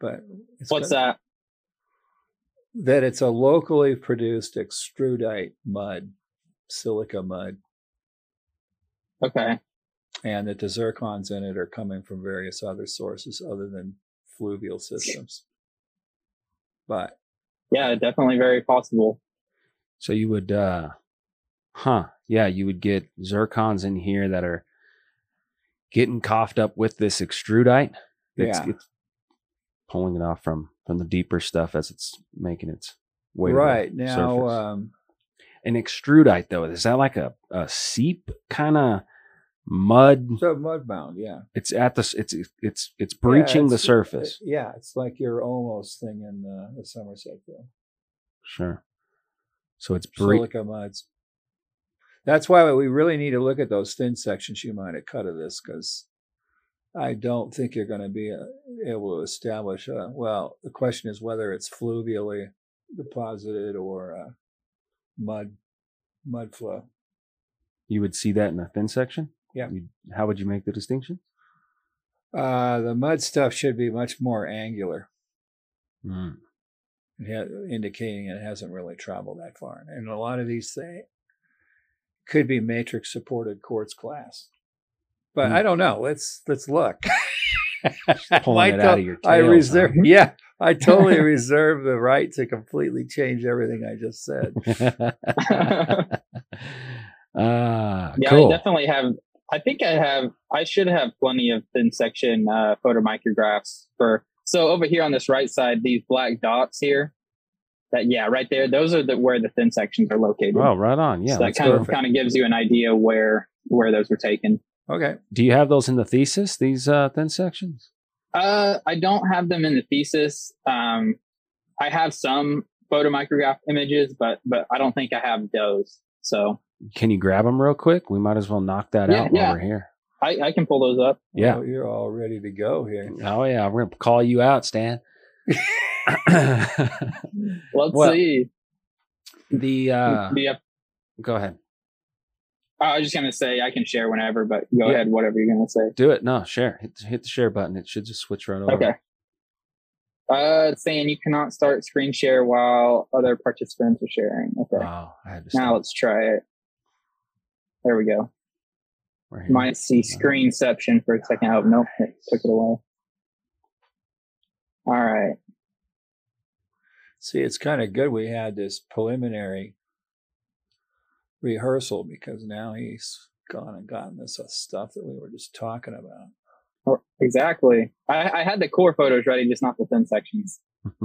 But what's that that it's a locally produced extrudite mud, silica mud, okay and that the zircons in it are coming from various other sources other than fluvial systems. But yeah definitely very possible So you would, uh, huh? Yeah, you would get zircons in here that are getting coughed up with this extrudite. It's, Yeah. it's pulling it off from from the deeper stuff as it's making its way. the right now, um, An extrudite though, is that like a, a seep kind of mud? so mud bound, yeah. It's at the it's it's it's breaching Yeah, the surface. uh, yeah, it's like your almost thing in uh, the Somerset Field. Sure. So it's bre- Silica muds. That's why we really need to look at those thin sections you might have cut of this because I don't think you're going to be uh, able to establish. Uh, well, the question is whether it's fluvially deposited or uh, mud mud flow. you would see that in a thin section. Yeah. You, how would you make the distinction? Uh, the mud stuff should be much more angular, Mm. it ha- indicating it hasn't really traveled that far. And a lot of these things could be matrix supported quartz glass, but Hmm. I don't know. Let's let's look. pulling it out of your I reserve, huh? yeah, I totally reserve the right to completely change everything I just said. Ah, Yeah, cool. I definitely have. I think I have. I should have plenty of thin section uh, photomicrographs for. So over here on this right side, these black dots here. That yeah, right there. Those are the where the thin sections are located. oh, right on. Yeah. so that kind go. of kind of gives you an idea where where those were taken. Okay, Do you have those in the thesis? These uh, thin sections? Uh, I don't have them in the thesis. Um, I have some photomicrograph images, but but I don't think I have those. So Can you grab them real quick? We might as well knock that Yeah, out while yeah. we're here. I, I can pull those up. Yeah. Well, you're all ready to go here. Oh yeah, we're gonna call you out, Stan. Let's Well, see. the uh, Do you go ahead. I was just gonna say I can share whenever, but go Yeah. ahead, whatever you're gonna say. Do it. No, share. Hit, hit the share button. It should just switch right over. Okay. Uh, it's saying you cannot start screen share while other participants are sharing. Okay. Oh, I had to now stop. let's try it. There we go. We're here. Might see screenception for a second. Oh nope, it took it away. All right. See, it's kind of good we had this preliminary rehearsal because now he's gone and gotten this stuff that we were just talking about. Oh, Exactly. I, I had the core photos ready, just not the thin sections.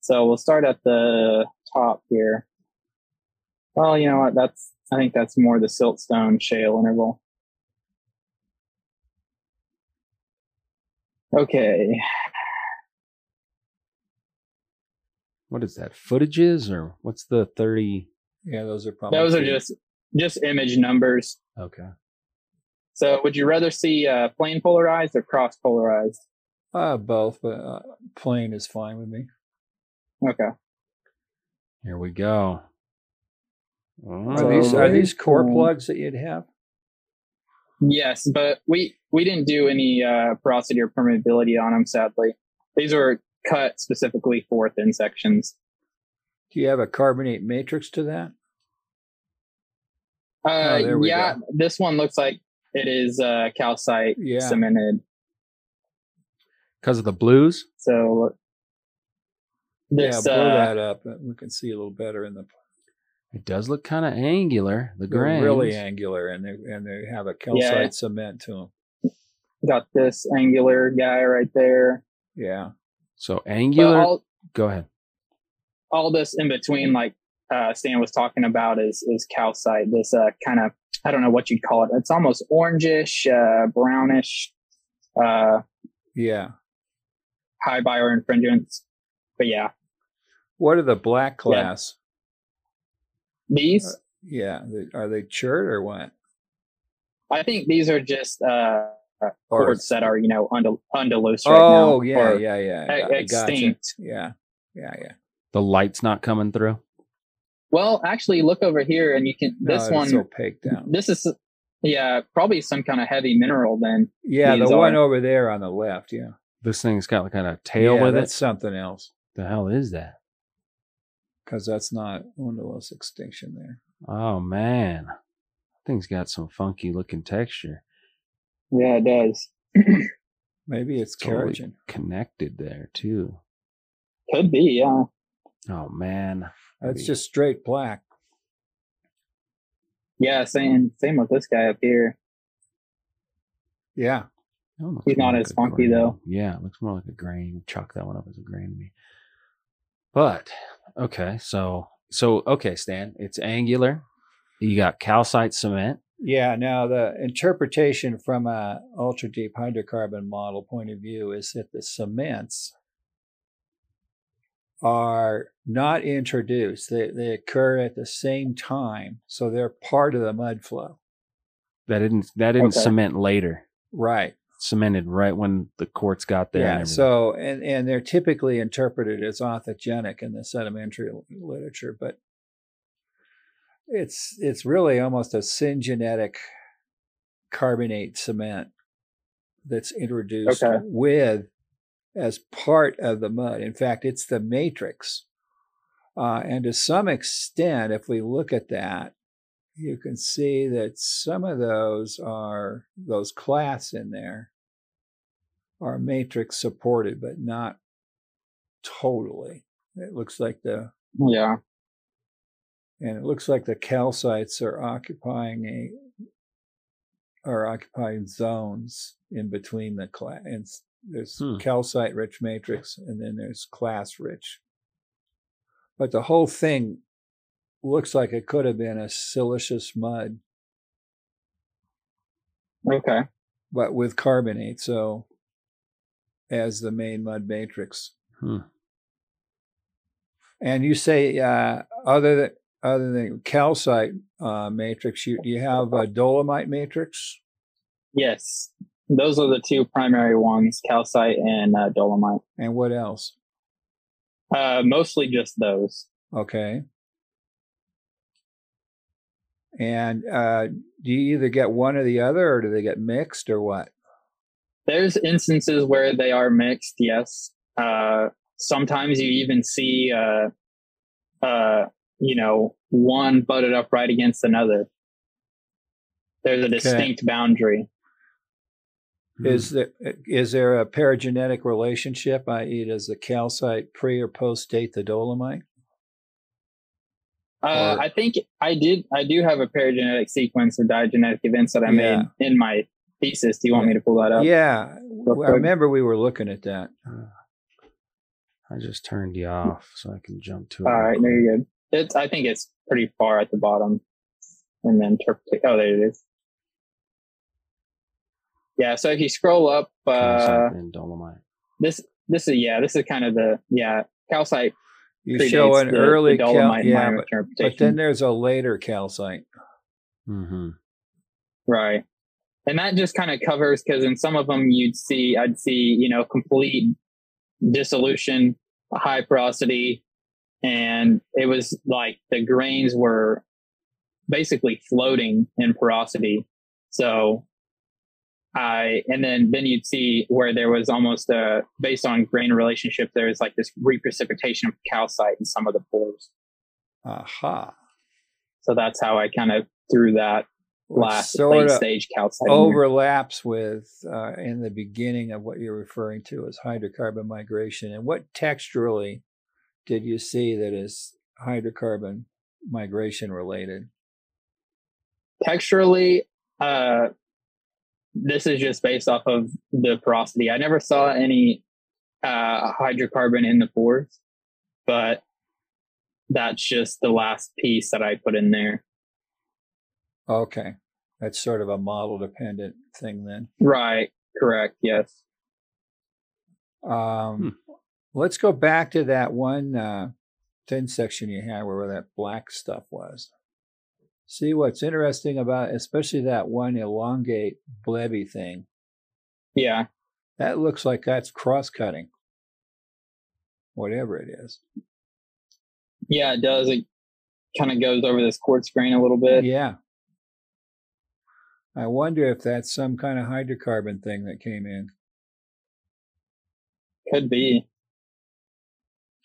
so we'll start at the top here. Well, you know what? That's I think that's more the siltstone shale interval. Okay. What is that? Footages or what's the thirty? Yeah, those are probably Those are two. just just image numbers. Okay. So would you rather see uh, plane polarized or cross polarized? uh, both, but uh, plain is fine with me. Okay. Here we go. Are So these are these core from- plugs that you'd have? Yes, but we we didn't do any uh, porosity or permeability on them. Sadly, these were cut specifically for thin sections. Do you have a carbonate matrix to that? Uh, Oh, yeah, go. this one looks like it is uh, calcite Yeah. cemented. Because of the blues. So this yeah, blow uh, that up. and We can see a little better in the. It does look kind of angular. The They're grains. really angular, and they and they have a calcite cement to them. got this angular guy right there. Yeah, So angular. all go ahead. all this in between, like uh, Stan was talking about, is is calcite. This uh, kind of I don't know what you'd call it. It's almost orangish, uh, brownish, uh, yeah. high birefringence. But yeah, What are the black class? these Yeah, are they chert or what? I think these are just uh, Or- quartz that are you know undul- undulose right now. oh yeah, or yeah, yeah. e- Got- gotcha. extinct. Yeah, yeah, yeah. The light's not coming through. Well, actually, look over here, and you can. No, This it's one, opaque down. this is yeah, probably some kind of heavy mineral. Then Yeah, these the one are- over there on the left. Yeah, This thing's got kind of tail yeah, with that's it. something else The hell is that? because that's not undulose extinction there. Oh man, thing's got some funky looking texture. yeah, it does. Maybe it's Totally kerogen. connected there too. Could be, yeah. Oh man, That's Maybe. just straight black. Yeah, same same with this guy up here. Yeah. That one looks He's not like as funky, grain. though. Yeah, it looks more like a grain. Chalk that one up as a grain to me. But okay, so so okay, Stan, it's angular. You got calcite cement. Yeah. Now the interpretation from a ultra deep hydrocarbon model point of view is that the cements are not introduced. They they occur at the same time, so they're part of the mud flow. That didn't that didn't Okay. cement later. Right. Cemented right when the quartz got there. Yeah. everything. So and and they're typically interpreted as authigenic in the sedimentary literature, but it's it's really almost a syngenetic carbonate cement that's introduced Okay. with as part of the mud. In fact, it's the matrix. Uh, and to some extent, if we look at that, you can see that some of those are those class in there are matrix supported, but not totally. It looks like the Yeah. and it looks like the calcites are occupying a are occupying zones in between the class. There's Hmm. calcite rich matrix, and then there's class rich. But the whole thing looks like it could have been a siliceous mud, Okay. but with carbonate. So as the main mud matrix. Hmm. And you say uh, other than other than calcite uh, matrix, you do you have a dolomite matrix? Yes. Those are the two primary ones, calcite and uh, dolomite. And what else? Uh, mostly just those. Okay. And uh, do you either get one or the other, or do they get mixed, or what? There's instances where they are mixed, yes. Uh, sometimes you even see, uh, uh, you know, one butted up right against another. There's a distinct boundary. Hmm. Is there is there a paragenetic relationship, i.e., does the calcite pre or post date the dolomite? Uh, Or- I think I did. I do have a paragenetic sequence of diagenetic events that I Yeah. made in my thesis. Do you want me to pull that up? Yeah, I remember we were looking at that. I just turned you off so I can jump to it. All right, real right, no, you're good. It's. I think it's pretty far at the bottom, and then interpret. Oh, there it is. Yeah. So if you scroll up, uh, Calcite and dolomite. this this is yeah, this is kind of the yeah calcite. You show an the- early the cal- dolomite yeah, but, interpretation. but then there's a later calcite. Mm-hmm. Right. And that just kind of covers because in some of them you'd see, I'd see, you know, complete dissolution, high porosity, and it was like the grains were basically floating in porosity. So I, and then, then you'd see where there was almost a, based on grain relationship, there was like this reprecipitation of calcite in some of the pores. Aha. So that's how I kind of threw that last sort late stage calcite. in overlaps with uh, in the beginning of what you're referring to as hydrocarbon migration. And what texturally did you see that is hydrocarbon migration related? texturally uh this is just based off of the porosity i never saw any uh hydrocarbon in the pores but that's just the last piece that i put in there Okay. That's sort of a model dependent thing then. right correct yes Um, Let's go back to that one uh, thin section you had where that black stuff was. See what's interesting about, especially that one elongate blebby thing. yeah That looks like that's cross cutting, whatever it is. yeah it does it kind of goes over this quartz grain a little bit Yeah. I wonder if that's some kind of hydrocarbon thing that came in. could be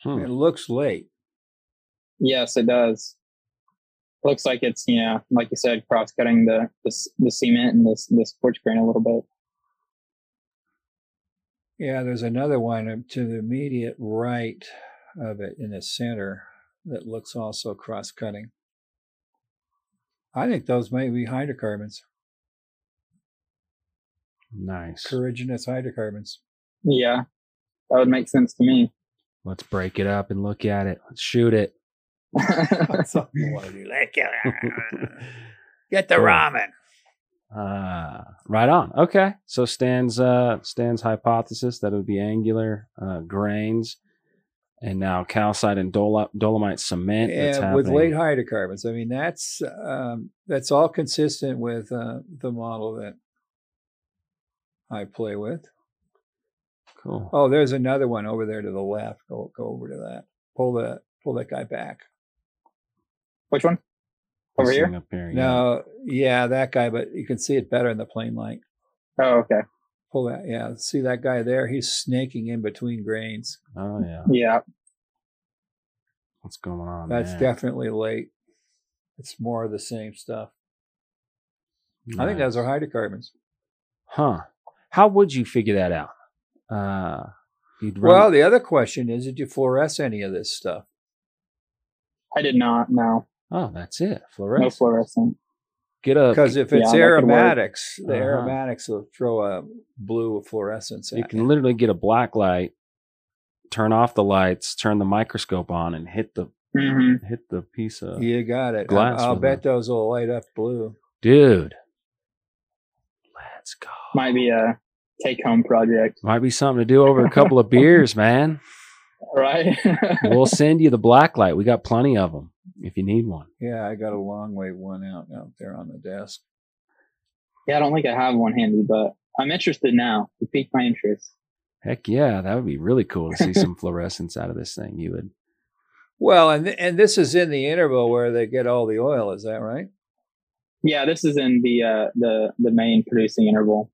Hmm. It looks late. yes it does looks like it's yeah like you said cross cutting the, the the cement and this this quartz grain a little bit Yeah, there's another one to the immediate right of it in the center that looks also cross cutting. I think those may be hydrocarbons. Nice. Courageous hydrocarbons. Yeah, that would make sense to me. Let's break it up and look at it. Let's shoot it. Get the ramen. Uh, right on. Okay. So Stan's uh Stan's hypothesis that it would be angular uh, grains, and now calcite and dolo- dolomite cement. that's with late hydrocarbons. I mean, that's um, that's all consistent with uh, the model that I play with. Cool. Oh, there's another one over there to the left. Go go over to that. Pull that pull that guy back. Which one? Over here? Up here. No, yeah, that guy, but you can see it better in the plain light. Oh, okay. Pull that, yeah. See that guy there? He's snaking in between grains. Oh yeah. Yeah. What's going on? That's there? definitely late. It's more of the same stuff. I think those are hydrocarbons. Huh. How would you figure that out? Uh, you'd run, Well, the other question is, did you fluoresce any of this stuff? I did not. No, oh, that's it. no fluorescent. Get a. Because if it's that could work. aromatics, the Uh-huh. aromatics will throw a blue fluorescence you at can literally get a black light, turn off the lights, turn the microscope on, and hit the hmm hit the piece of You got it. glass I'll with bet those will light up blue. dude. Let's go. Might be a take-home project, Might be something to do over a couple of beers, man. right? We'll send you the black light. We got plenty of them if you need one. Yeah, I got a long way one out out there on the desk. yeah, I don't think I have one handy, but I'm interested now. You piqued my interest. Heck yeah, that would be really cool to see some fluorescence out of this thing. You would. Well, and th- and this is in the interval where they get all the oil. Is that right? Yeah, this is in the uh, the the main producing interval.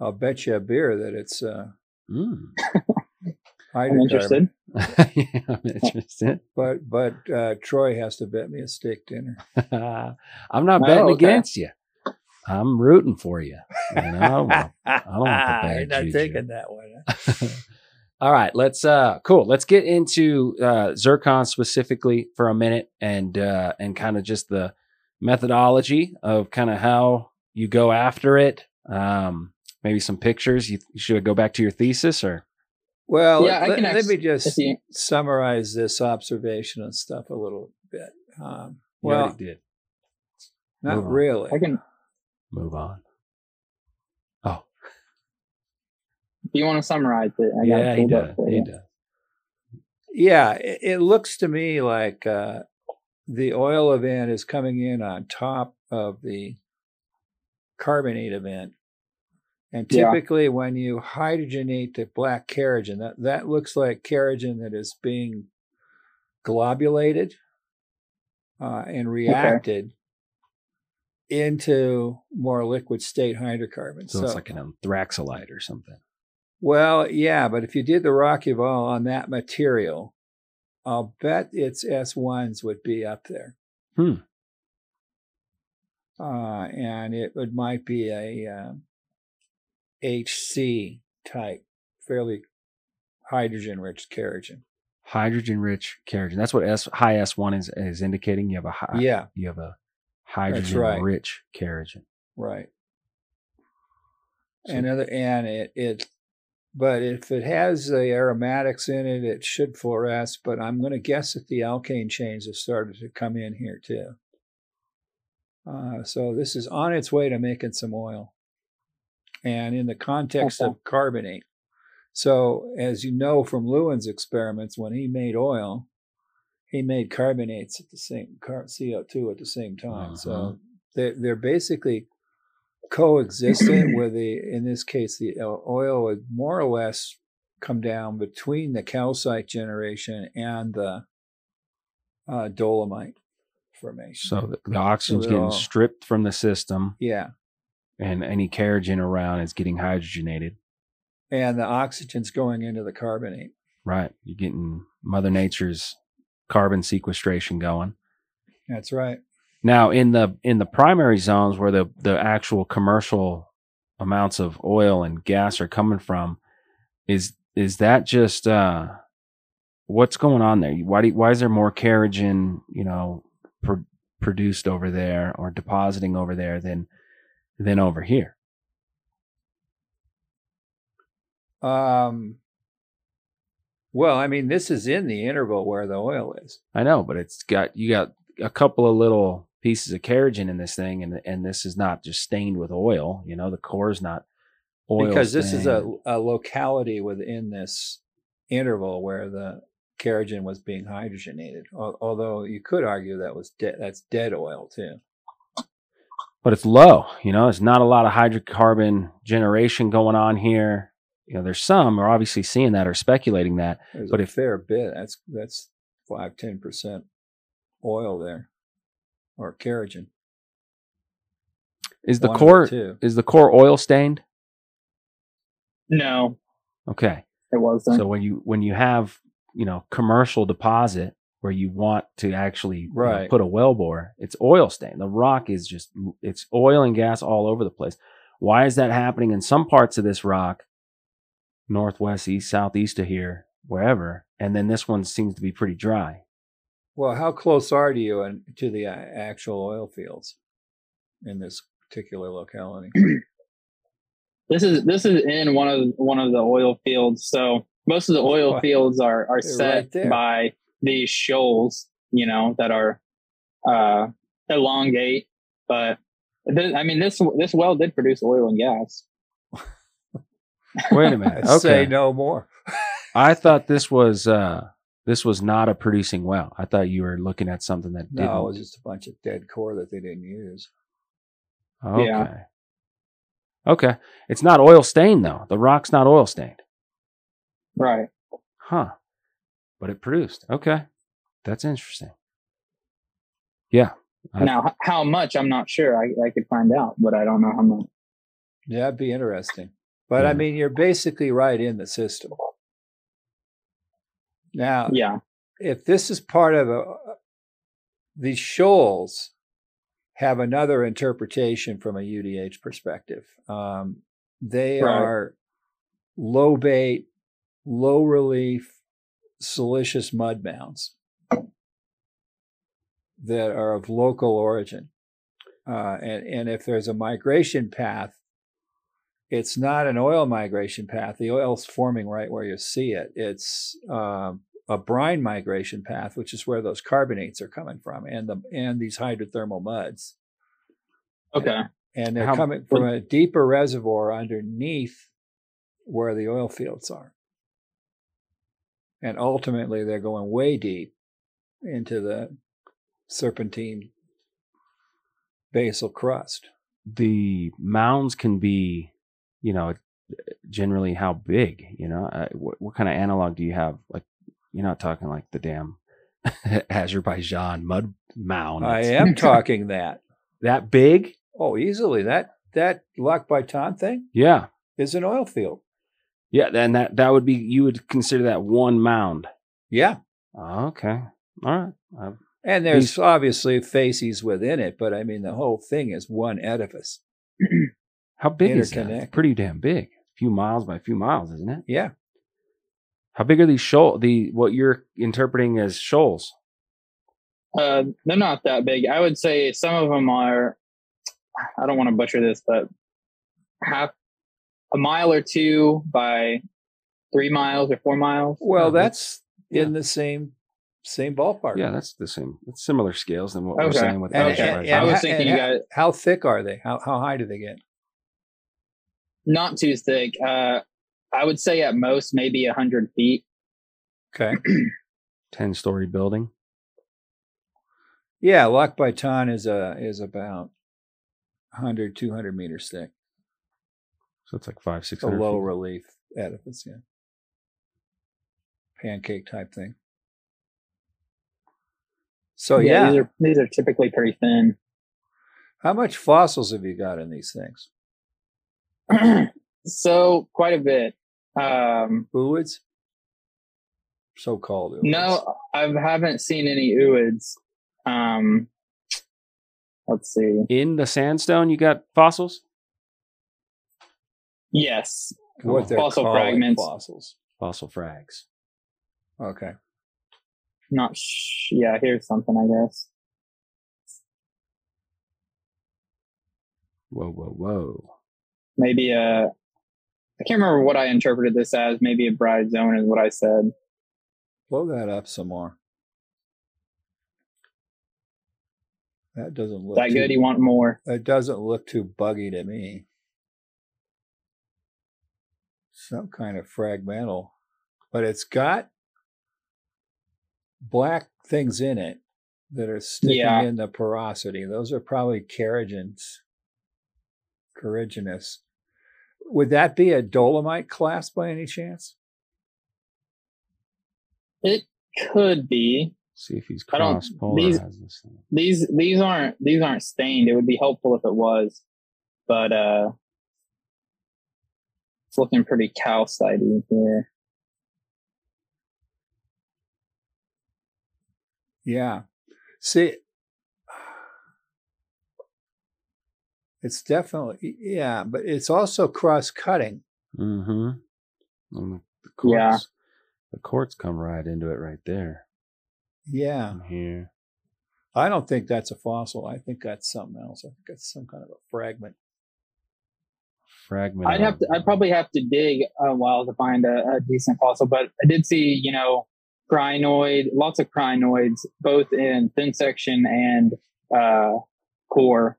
I'll bet you a beer that it's uh, Mm. I'm interested. yeah, I'm interested. But but uh, Troy has to bet me a steak dinner. I'm not Oh, betting okay. against you. I'm rooting for you. You know, I don't want the bad You're not juju. taking that one. huh? All right, let's uh cool. Let's get into uh zircon specifically for a minute and uh and kind of just the methodology of kind of how you go after it. Um maybe some pictures. You, you should go back to your thesis or Well, Yeah, let, let me just summarize this observation and stuff a little bit. Um, you well, already did. not move on. really. I can. Move on. Oh, If you want to summarize it, I yeah, it he does. He does. Yeah, it, it looks to me like uh, the oil event is coming in on top of the carbonate event. And Yeah. typically, when you hydrogenate the black kerogen, that, that looks like kerogen that is being globulated uh, and reacted into more liquid state hydrocarbons. So, it's like an anthraxolite or something. Well, yeah, but if you did the Rock-Eval on that material, I'll bet its S1s would be up there. Hmm. Uh, and it would might be a um, HC type, fairly hydrogen rich kerogen. Hydrogen rich kerogen. That's what S high S one is is indicating. You have a high, yeah, you have a hydrogen right. rich kerogen. right. So- and other and it it but if it has the aromatics in it, it should fluoresce. But I'm going to guess that the alkane chains have started to come in here too. Uh, so this is on its way to making some oil, and in the context of carbonate. So as you know from Lewan's experiments, when he made oil, he made carbonates at the same car, CO2 at the same time. Uh-huh. So they're, they're basically coexistent with the, in this case, the oil would more or less come down between the calcite generation and the uh, dolomite formation. So the, the oxygen's they're getting all- stripped from the system, yeah. And any kerogen around is getting hydrogenated. And the oxygen's going into the carbonate. Right, you're getting Mother Nature's carbon sequestration going. That's right. Now in the in the primary zones where the the actual commercial amounts of oil and gas are coming from, is is that just uh, what's going on there? Why do, why is there more kerogen you know pro- produced over there or depositing over there than than over here. Um, well, I mean, this is in the interval where the oil is. I know, but it's got you got a couple of little pieces of kerogen in this thing, and and this is not just stained with oil. You know, the core is not oil because this is a, a locality within this interval where the kerogen was being hydrogenated. Although you could argue that was de- that's dead oil too. But it's low. You know, there's not a lot of hydrocarbon generation going on here. You know, there's some we're obviously seeing that or speculating that. There's But a if- fair bit. That's that's five ten percent oil there, or kerogen. Is the One core two. is the core oil stained? No, Okay. it wasn't. So when you when you have you know commercial deposit where you want to actually you know, put a well bore, it's oil stain. The rock is just it's oil and gas all over the place. Why is that happening in some parts of this rock, northwest, east, southeast of here, wherever, and then this one seems to be pretty dry? Well, how close are you in, to the uh, actual oil fields in this particular locality? This is this is in one of one of the oil fields. So most of the oil Wow. fields are are They're set right by these shoals, you know, that are uh elongate. But th- I mean, this this well did produce oil and gas. Wait a minute. I Say Okay. no more. I thought this was uh this was not a producing well. I thought you were looking at something that didn't. No, it was just a bunch of dead core that they didn't use. Okay. Yeah. Okay. It's not oil stained though. The rock's not oil stained. Right. Huh. But it produced. Okay. That's interesting. Yeah. I- now, how much? I'm not sure. I, I could find out, but I don't know how much. Yeah, that'd be interesting. But Yeah. I mean, you're basically right in the system. Now, Yeah. if this is part of a, these shoals have another interpretation from a UDH perspective. Um, they Right. are low bait, low relief, silicious mud mounds that are of local origin. Uh, and, and if there's a migration path, it's not an oil migration path. The oil's forming right where you see it. It's um, a brine migration path, which is where those carbonates are coming from, and the and these hydrothermal muds, Okay. and they're How- coming from a deeper reservoir underneath where the oil fields are, and ultimately they're going way deep into the serpentine basal crust. the mounds can be, you know, generally how big, you know, uh, what, what kind of analog do you have? Like, you're not talking like the damn Azerbaijan mud mound. I am talking that. that big. Oh, easily that that Lokbatan thing Yeah. is an oil field. Yeah. Then that, that would be, you would consider that one mound. Yeah. Okay. All right. Uh, And there's These- obviously facies within it, but I mean, the whole thing is one edifice. how big is that? It's pretty damn big. A few miles by a few miles, isn't it? Yeah. How big are these shoal? The what you're interpreting as shoals? Uh, they're not that big. I would say some of them are. I don't want to butcher this, but half a mile or two by three miles or four miles. Well, that's yeah. in the same same ballpark. Yeah, that's the same. It's similar scales than what we're saying with And, Okay. and- Azerbaijan. I was thinking you ha- guys- how thick are they? How how high do they get? Not too thick. Uh, I would say at most maybe a hundred feet. Okay. 10 story building. Yeah, Lokbatan is a is about 100, 200 meters thick. So it's like five, six a low feet. relief edifice, yeah. Pancake type thing. So yeah, these are these are typically pretty thin. how much fossils have you got in these things? so quite a bit. Um, Ooids? So called. no, I haven't seen any ooids. Um, let's see. In the sandstone, you got fossils? Yes, What they're Fossil fragments. fossils. Fossil frags. Okay. not. Sh- yeah, here's something. I guess. Whoa, whoa, whoa. Maybe a, I can't remember what I interpreted this as. Maybe a bride zone is what I said. Blow that up some more. That doesn't look that too, good? You want more? It doesn't look too buggy to me. Some kind of fragmental, but it's got black things in it that are sticking Yeah. in the porosity. Those are probably kerogens, kerogenous. Would that be a dolomite class by any chance? It could be. See if he's I don't- cross these- polarized this. These these aren't these aren't stained. It would be helpful if it was, but uh, it's looking pretty calcitey here. Yeah. See, it's definitely, yeah, but it's also cross cutting. Mm-hmm. And the, the quartz, Yeah. the quartz come right into it right there. Yeah. in here. I don't think that's a fossil. I think that's something else. I think that's some kind of a fragment. Fragment. I'd have to. I'd probably have to dig a while to find a, a decent fossil, but I did see, you know, crinoid, lots of crinoids, both in thin section and uh, core.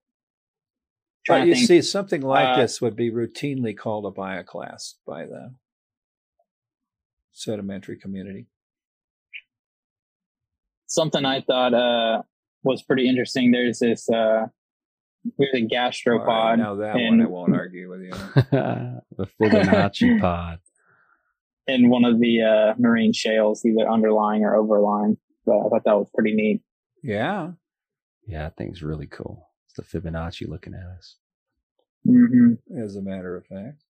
But Trying you to think. see, something like uh, this would be routinely called a bioclass by the sedimentary community. something I thought uh, was pretty interesting. There's this there's a All right, gastropod. now that one and- I won't argue with you. the Fibonacci pod. in one of the uh, marine shales, either underlying or overlying. But I thought that was pretty neat. Yeah. Yeah, that thing's really cool. It's the Fibonacci looking at us. hmm As a matter of fact.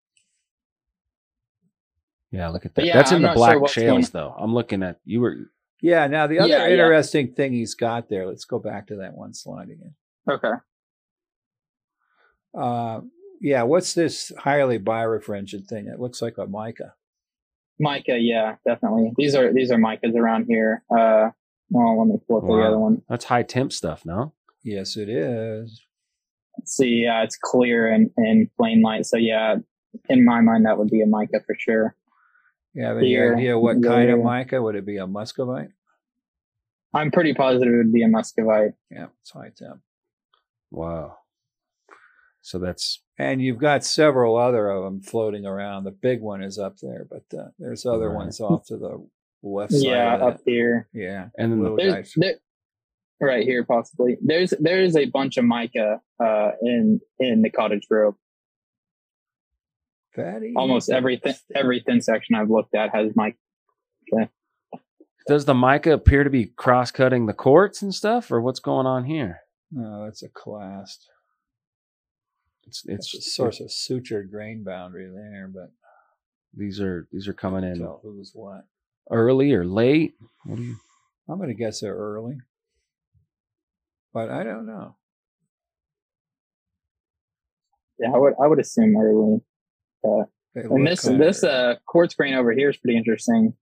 Yeah, look at that. yeah, That's in I'm the black sure what's going- shales, though. I'm looking at you were Yeah. Now, the other Yeah, yeah. interesting thing he's got there, let's go back to that one slide again. Okay. Uh, yeah, what's this highly birefringent thing? It looks like a mica. Mica, yeah, definitely. These are these are micas around here. Uh, well, let me pull up the other one. that's high temp stuff, no? Yes, it is. Let's see, yeah, it's clear and and plain light. So yeah, in my mind, that would be a mica for sure. You have any idea what kind of mica? Would it be a muscovite? I'm pretty positive it would be a muscovite. Yeah, it's high temp. Wow. So that's And you've got several other of them floating around. The big one is up there, but uh, there's other Right. ones off to the left side. Yeah, up that. here. Yeah. and then the, Little There's, guys. there, right here, possibly. There's there's a bunch of mica uh, in in the cottage grove. Fatty. Almost every thin, every thin section I've looked at has mica. does the mica appear to be cross cutting the quartz and stuff, or what's going on here? No, it's a clast. It's It's it's a source of sutured grain boundary there, but these are these are coming in tell who's what. early or late. What do you? I'm going to guess they're early, but I don't know. Yeah, I would I would assume early. They And this kinda this uh quartz grain over here is pretty interesting.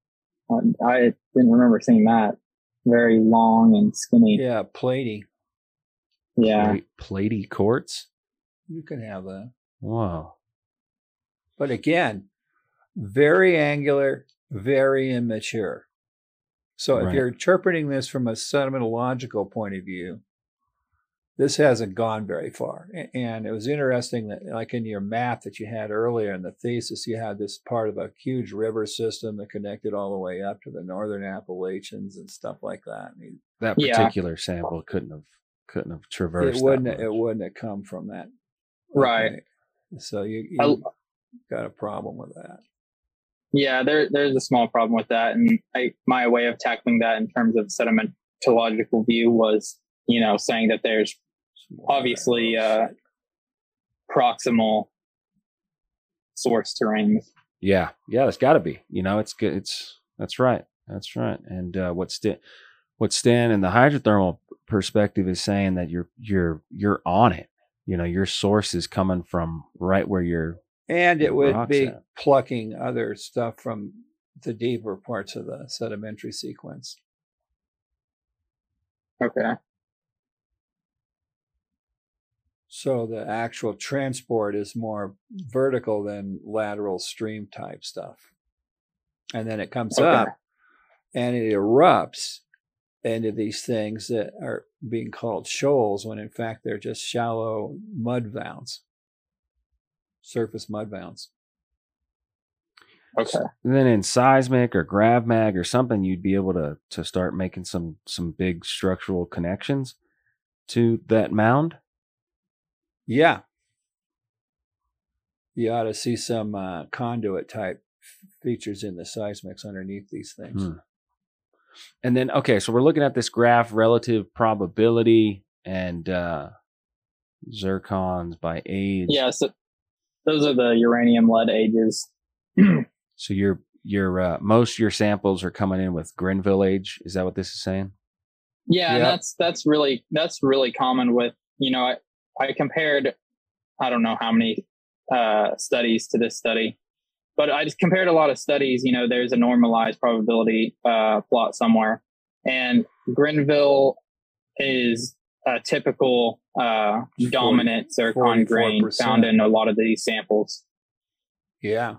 Um, I didn't remember seeing that. Very long and skinny. yeah, platy. Yeah. Plate, platey quartz. You can have that. Wow. But again, very angular, very immature. So if Right. you're interpreting this from a sedimentological point of view, this hasn't gone very far. And it was interesting that, like in your map that you had earlier in the thesis, you had this part of a huge river system that connected all the way up to the northern Appalachians and stuff like that. I mean, That Yeah. particular sample couldn't have couldn't have traversed. it wouldn't. that It wouldn't have come from that. Right. Okay. So you, you I- got a problem with that. Yeah, there there's a small problem with that. And I my way of tackling that in terms of sedimentological view was, you know, saying that there's Obviously, uh, proximal source terrains. Yeah, yeah, it's got to be. You know, it's good. It's that's right. That's right. And uh, what Stan, what Stan in the hydrothermal perspective is saying that you're you're you're on it. You know, your source is coming from right where you're. And it would be at. plucking other stuff from the deeper parts of the sedimentary sequence. Okay. So the actual transport is more vertical than lateral stream type stuff. And then it comes Okay. up and it erupts into these things that are being called shoals when in fact they're just shallow mud mounds, surface mud mounds. Okay. And then in seismic or grav mag or something, you'd be able to to start making some some big structural connections to that mound. Yeah. You ought to see some uh, conduit type features in the seismics underneath these things. Hmm. And then okay, so we're looking at this graph relative probability and uh zircons by age. Yeah. So those are the uranium lead ages. So your your uh, most your samples are coming in with Grenville age. Is that what this is saying? Yeah, and Yep. that's that's really that's really common with you know I, I compared I don't know how many uh, studies to this study, but I just compared a lot of studies. You know, there's a normalized probability uh, plot somewhere, and Grenville is a typical uh, dominant zircon grain 44%. found in a lot of these samples. Yeah.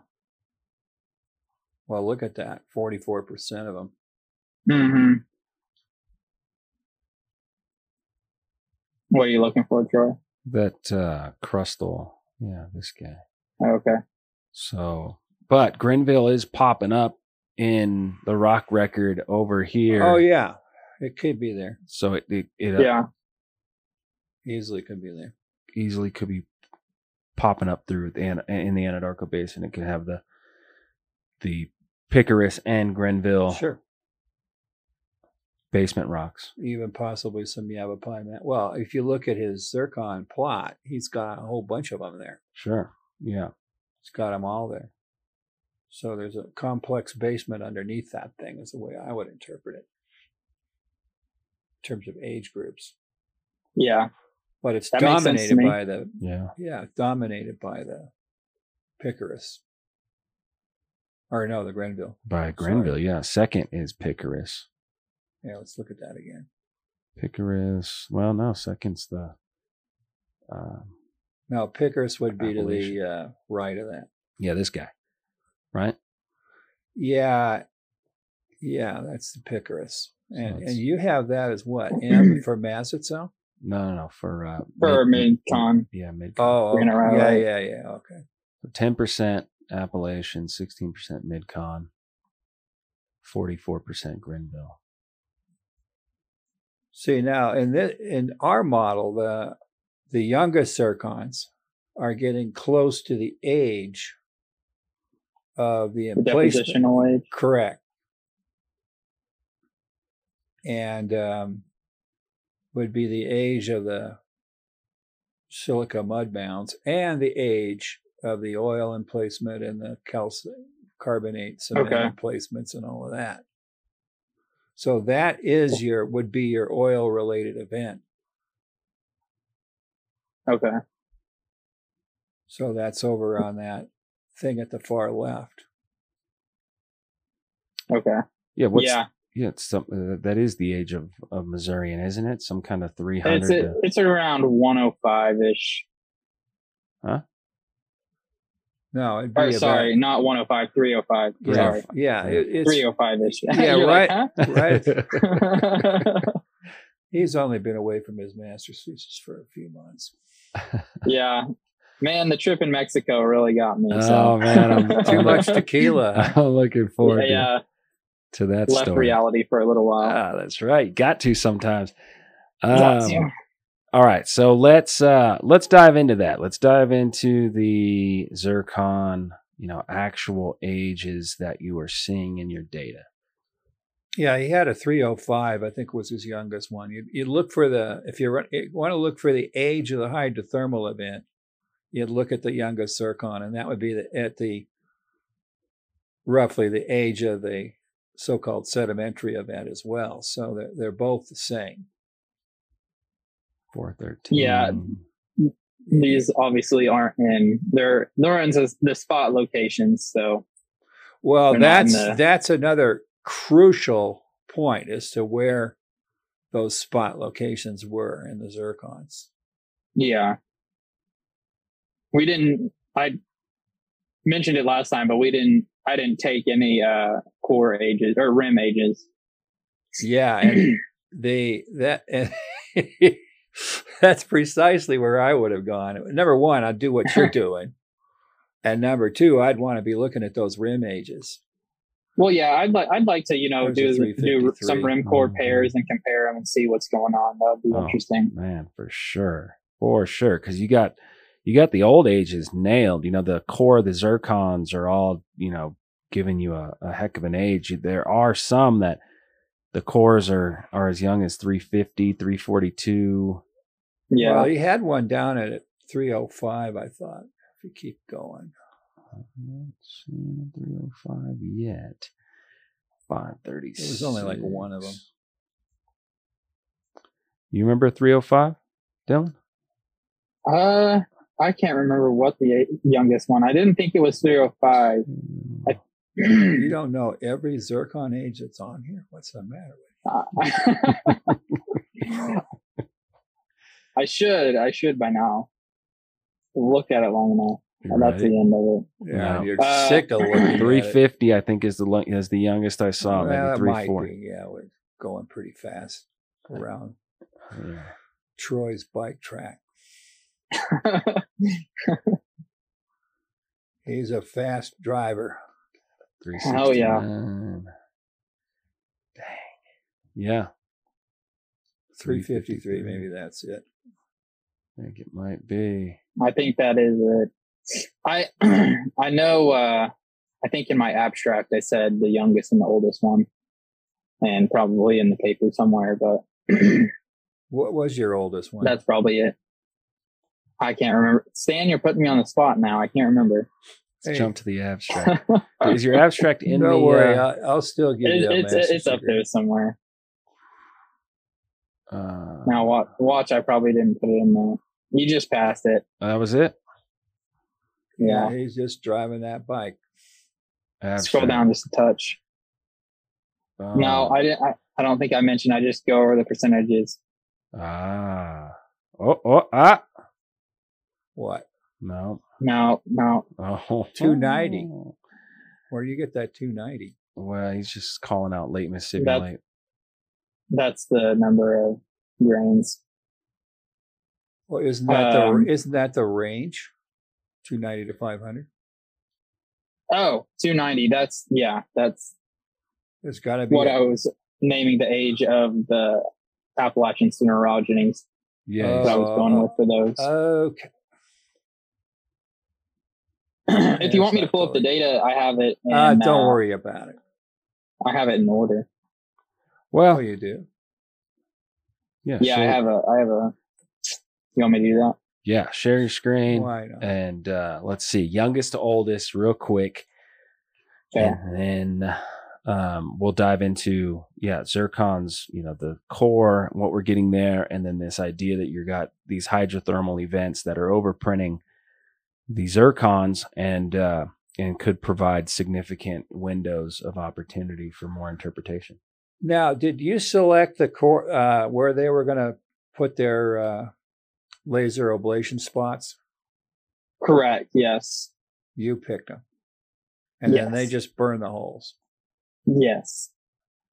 Well, look at that 44% of them. hmm What are you looking for, Troy? That uh crustal. Yeah, this guy. Okay. So, but Grenville is popping up in the rock record over here. Oh, yeah. It could be there. So it it, it uh, Yeah. Easily could be there. easily could be popping up through the in the Anadarko Basin. It could have the the Picuris and Grenville Sure. basement rocks. Even possibly some Yavapai. Man. Well, if you look at his zircon plot, he's got a whole bunch of them there. Sure. Yeah. He's got them all there. So there's a complex basement underneath that thing, is the way I would interpret it in terms of age groups. Yeah. But it's That makes sense to dominated by the Yeah. yeah, dominated by the Picuris. Or no, the Grenville. By Sorry. Grenville. Yeah. Second is Picuris. Yeah, let's look at that again. Picuris. Well, no. Second's the. Um, Now Picuris would be to the uh, right of that. yeah, this guy. Right. Yeah, yeah, that's the Picuris, And it's- and you have that as what? M for Mazatzal? No, no, no. For uh, For mid con. Yeah, mid. Oh, okay. run yeah, yeah, yeah. Okay. ten percent Appalachian, sixteen percent mid con, forty-four percent Grenville. See now in this, in our model, the the youngest zircons are getting close to the age of the The emplacement. depositional age. Correct. And um, would be the age of the silica mud mounds and the age of the oil emplacement and the calcium carbonate cement Okay. emplacements and all of that. So that is your would be your oil related event. Okay. So that's over on that thing at the far left. Okay. Yeah, what's yeah. yeah, it's some, uh, that is the age of of Missourian, isn't it? Some kind of three It's hundred. a, it's around 105 ish. Huh? No, it'd be Or about- sorry, not 105, 305. Yeah, Sorry. yeah, it- it's 305 ish. Yeah, right. right. right. He's only been away from his master's thesis for a few months. yeah. Man, the trip in Mexico really got me. Oh, so. man, I'm- Too much tequila. I'm looking forward yeah, yeah. to, to that Left story. reality for a little while. Ah, that's right. Got to sometimes. Got Um, to. All right, so let's uh let's dive into that. Let's dive into the zircon, you know, actual ages that you are seeing in your data. Yeah, he had a 305, I think was his youngest one. You you look for the if you want to look for the age of the hydrothermal event, you'd look at the youngest zircon, and that would be the, at the roughly the age of the so-called sedimentary event as well. So they're, they're both the same. Four thirteen. Yeah. These obviously aren't in they're they're in the the spot locations. So Well, They're not in that's the- that's another crucial point as to where those spot locations were in the zircons. yeah. We didn't. I mentioned it last time, but we didn't. I didn't take any uh core ages or rim ages. Yeah, and they that and that's precisely where I would have gone. Number one, I'd do what you're doing, and number two, I'd want to be looking at those rim ages. Well, yeah, I'd like I'd like to you know There's do do some rim core Mhm. pairs and compare them and see what's going on. That would be Oh. interesting. Man, for sure. For sure. Cause you got you got the old ages nailed. You know, the core of the zircons are all, you know, giving you a, a heck of an age. There are some that the cores are are as young as 350, 342. Yeah, Well, he had one down at 305, I thought, if you keep going. I'm not seeing a 305 yet. 530. It was only like one of them. You remember 305, Dylan? uh, I can't remember what the youngest one. I didn't think it was 305. I- You don't know every zircon age that's on here. What's the matter with you? I should. I should by now. Look at it long enough. You And that's the end of it. Yeah, No. you're Uh, sick of looking it. 350, I think, is the lo- is the youngest I saw. Well, maybe that might 340. be. Yeah, we're going pretty fast around Yeah. Troy's bike track. He's a fast driver. Oh yeah. Dang. Yeah. 353, maybe that's it. I think it might be. I think that is it. I I know. Uh, I think in my abstract I said the youngest and the oldest one, and probably in the paper somewhere, but What was your oldest one? that's probably it. I can't remember. Stan, you're putting me on the spot now. I can't remember. Let's Hey. jump to the abstract. is your abstract in Don't the? worry, uh, I'll, I'll still give It, you a it's it's up there somewhere. uh, Now watch, watch. I probably didn't put it in there. You just passed it. that was it. Yeah, Yeah. he's just driving that bike. Abstract. Scroll down just a touch. Um, no, I didn't. I, I don't think I mentioned. I just go over the percentages. Ah. Oh. Oh. Ah. What? No. No, no. Oh. 290. Where do you get that 290? Well, he's just calling out late Mississippi That- late. That's the number of grains. Well, isn't that Um, the isn't that the range? 290 to 500. Oh, 290. That's yeah. That's There's got to be. what a- I was naming the age of the Appalachian Cinerogenies Yeah. That I was going with for those. okay. if you want me to pull up the data, I have it. In, Uh, don't uh, worry about it. I have it in order. Well, you do. yeah. Yeah, I have a. I have a. You want me to do that? Yeah. Share your screen. And uh, let's see, youngest to oldest, real quick, Okay. and then um, we'll dive into yeah, zircons. You know, the core, what we're getting there, and then this idea that you got these hydrothermal events that are overprinting the zircons and uh, and could provide significant windows of opportunity for more interpretation. Now, did you select the core uh, where they were going to put their uh, laser ablation spots? Correct. Yes. You picked them, and then they just burn the holes. Yes.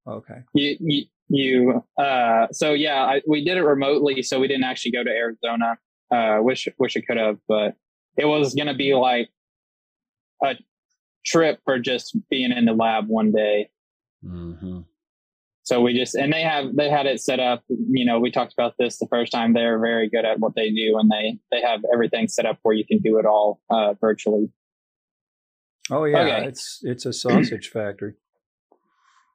Okay. You. You. you uh. So yeah, I, we did it remotely, so we didn't actually go to Arizona. Uh. Wish. Wish I could have, but it was gonna be like a trip for just being in the lab one day. Mm-hmm. So we just and they have they had it set up. You know, we talked about this the first time. They're very good at what they do, and they they have everything set up where you can do it all uh, virtually. Oh yeah, Okay. it's it's a sausage factory.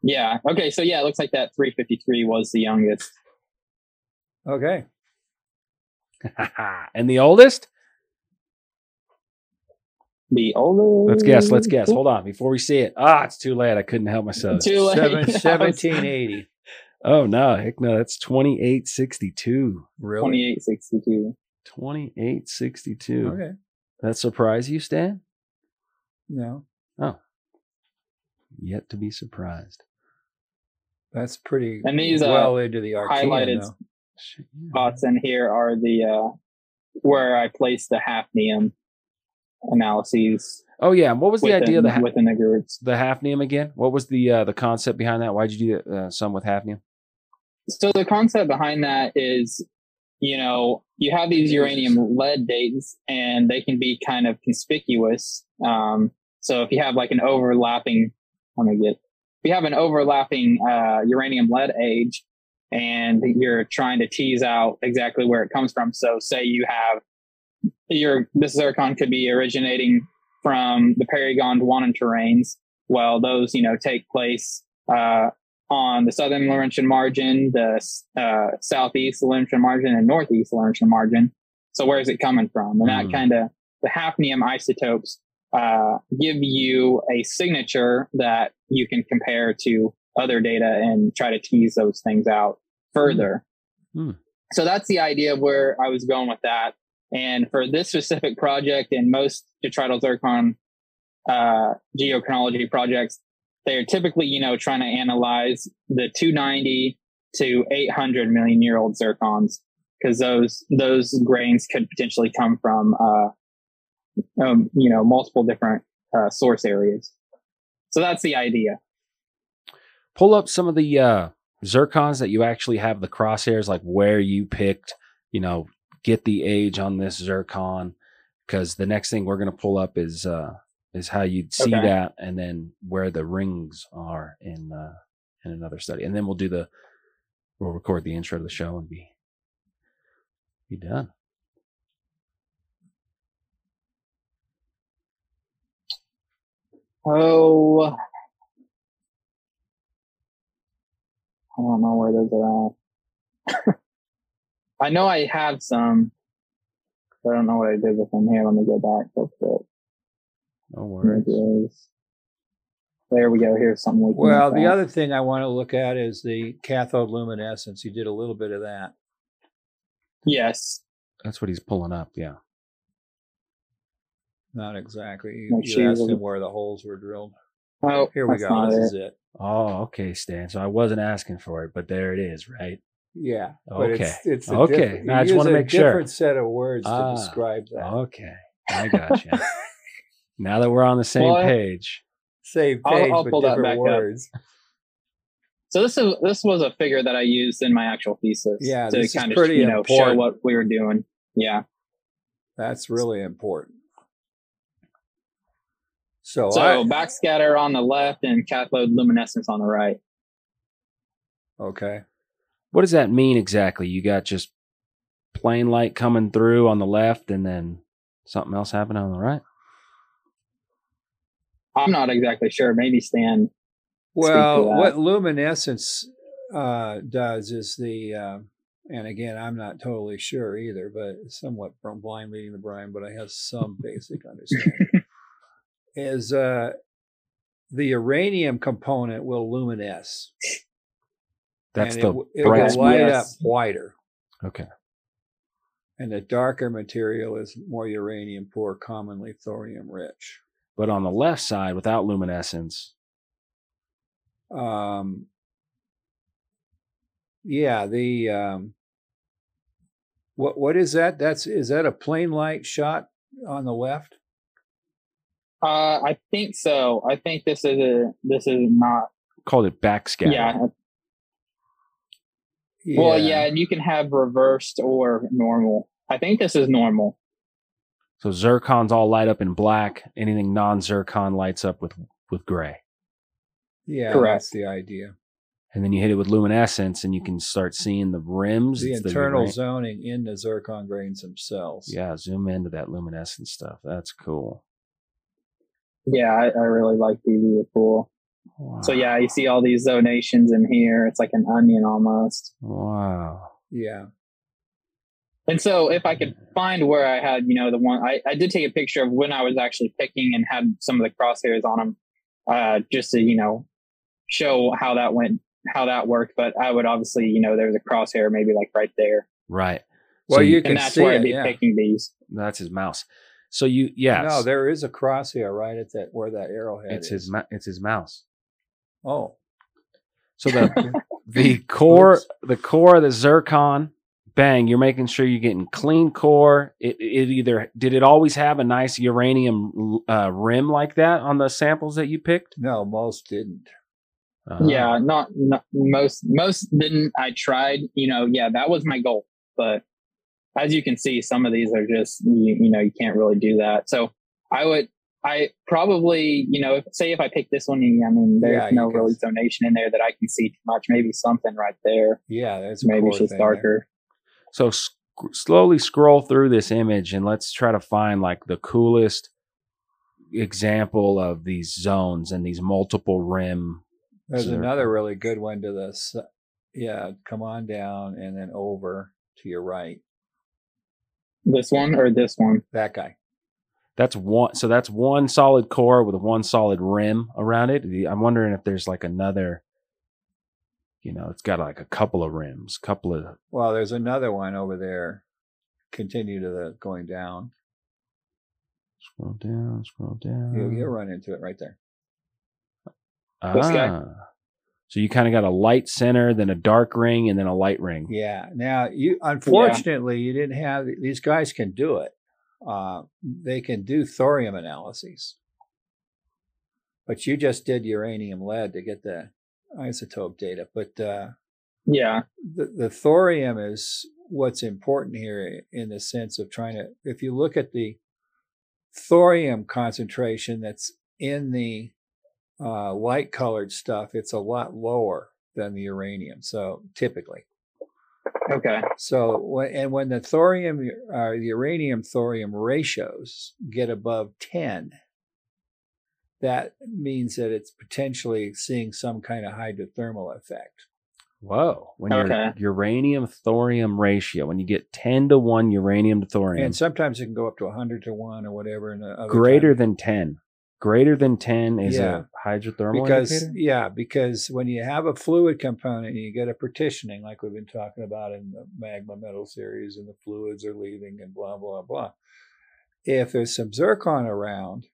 Yeah. Okay. So yeah, it looks like that 353 was the youngest. Okay. and the oldest? The oldest. Let's guess. Let's guess. Hold on, before we see it. Ah, it's too late. I couldn't help myself. Too late. Seven, 1780. Oh no, heck no, that's twenty eight sixty two. Really? 2862. Twenty eight sixty two. Okay. That surprise you, Stan? No, Oh. Yet to be surprised. that's pretty And these, uh, well into the Archean, highlighted though. Shit, yeah. Spots in here are the uh, where I placed the hafnium. Analyses. Oh yeah, what was the within, idea of the ha- within the groups. the hafnium again? What was the uh, the concept behind that? Why'd you do uh, some with hafnium? So the concept behind that is, you know, you have these uranium lead dates, and they can be kind of conspicuous. Um, so if you have like an overlapping, let me get, if you have an overlapping uh, uranium lead age, and you're trying to tease out exactly where it comes from. So say you have your this zircon could be originating from the Peri-Gondwanan terrains. Well, those you know take place uh, on the southern Laurentian margin, the uh, southeast Laurentian margin, and northeast Laurentian margin. So where is it coming from? And Mm. that kind of the hafnium isotopes uh, give you a signature that you can compare to other data and try to tease those things out further. Mm. So that's the idea of where I was going with that. And for this specific project and most detrital zircon uh, geochronology projects, they're typically, you know, trying to analyze the 290 to 800 million year old zircons because those those grains could potentially come from, uh, um, you know, multiple different uh, source areas. So that's the idea. Pull up some of the uh, zircons that you actually have the crosshairs, like where you picked. You know, get the age on this zircon because the next thing we're gonna pull up is uh, is how you'd see Okay. that, and then where the rings are in uh, in another study, and then we'll do the we'll record the intro to the show and be be done. Oh, I don't know where those are at. I know I have some. I don't know what I did with them. Here, let me go back real quick. No worries. Images. There we go. Here's something we can Well, the at. other thing I want to look at is the cathode luminescence. You did a little bit of that. Yes. That's what he's pulling up. Yeah. Not exactly. You, you asked look- him where the holes were drilled. Oh, Here we go. not This it. is it. Oh, okay, Stan. So I wasn't asking for it, but there it is, right? Yeah. Okay. It's, it's a Okay. different- Now I just wanna a make sure. A different set of words Ah, to describe that. Okay. I got you. now that we're on the same Well, page. Same I'll- page, I'll but pull that different back up. words. So this is this was a figure that I used in my actual thesis. Yeah, to this is kind of pretty you know show what we were doing. Yeah. That's really important. So, So I, backscatter on the left and cathode luminescence on the right. okay. What does that mean exactly? You got just plain light coming through on the left and then something else happening on the right? I'm not exactly sure. Maybe Stan. Well, what luminescence uh, does is the, uh, and again, I'm not totally sure either, but somewhat from blind leading the blind, but I have some basic understanding. is uh, the uranium component will luminesce. That's and the it, w- it bright will light up Yes. whiter, Okay. and the darker material is more uranium poor, commonly thorium rich. But on the left side, without luminescence, Um, yeah, the um, what what is that? That's is that a plain light shot on the left? Uh, I think so. I think this is a this is not. called it backscatter. Yeah. Well, yeah, and you can have reversed or normal. I think this is normal. So zircons all light up in black. Anything non-zircon lights up with with gray. yeah, correct. That's the idea. And then you hit it with luminescence, and you can start seeing the rims. The It's internal ura- zoning in the zircon grains themselves. Yeah, zoom into that luminescent stuff. That's cool. Yeah, I, I really like these. These are cool. So yeah, you see all these zonations in here. It's like an onion almost. Wow. yeah. And so if I could find where I had, you know, the one I, I did take a picture of when I was actually picking and had some of the crosshairs on them, uh, just to, you know, show how that went, how that worked. But I would obviously, you know, there's a crosshair maybe like right there. Right. Well, So you you- can And that's see where it. I'd be Yeah. picking these. That's his mouse. So you, yes. No, there is a crosshair right at that where that arrowhead it's is. his. It's his mouse. Oh, So the the core the core of the zircon bang, you're making sure you're getting clean core. It, it either did it always have a nice uranium uh, rim like that on the samples that you picked? No, most didn't. Uh, Yeah, not, not most most didn't. I tried, you know, yeah, that was my goal. But as you can see, some of these are just you, you know you can't really do that. So I would, I probably, you know, if, say if I pick this one, I mean, there's Yeah, no can- really zonation in there that I can see too much. Maybe something right there. Yeah, that's Maybe core it's just thing there. darker. So sc- slowly scroll through this image and let's try to find like the coolest example of these zones and these multiple rim. There's Zircon. another really good one to this. yeah. Come on down and then over to your right. This one or this one? That guy. That's one. So that's one solid core with one solid rim around it. I'm wondering if there's like another. You know, it's got like a couple of rims, couple of. Well, there's another one over there. Continue to the going down. Scroll down, scroll down. You, you'll run into it right there. Ah. So you kind of got a light center, then a dark ring, and then a light ring. Yeah. Now you unfortunately you didn't have these guys can do it. Uh, they can do thorium analyses, but you just did uranium lead to get the isotope data. But uh, Yeah, the, the thorium is what's important here in the sense of trying to if you look at the thorium concentration that's in the uh, light colored stuff it's a lot lower than the uranium so typically okay, so and when the thorium uh, the uranium thorium ratios get above 10 that means that it's potentially seeing some kind of hydrothermal effect Whoa. When your Okay. uranium thorium ratio, when you get 10 to 1 uranium to thorium, And sometimes it can go up to 100 to 1 or whatever. And other greater times- than 10. Greater than 10 is Yeah. a hydrothermal because indicator? yeah, because when you have a fluid component and you get a partitioning, like we've been talking about in the magma metal series, and the fluids are leaving and blah blah blah. If there's some zircon around,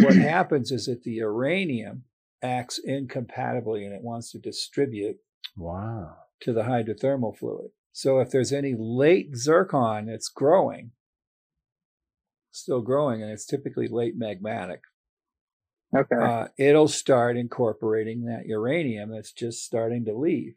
what happens is that the uranium acts incompatibly and it wants to distribute Wow. to the hydrothermal fluid. So if there's any late zircon that's growing, still growing, and it's typically late magmatic, okay. uh, it'll start incorporating that uranium that's just starting to leave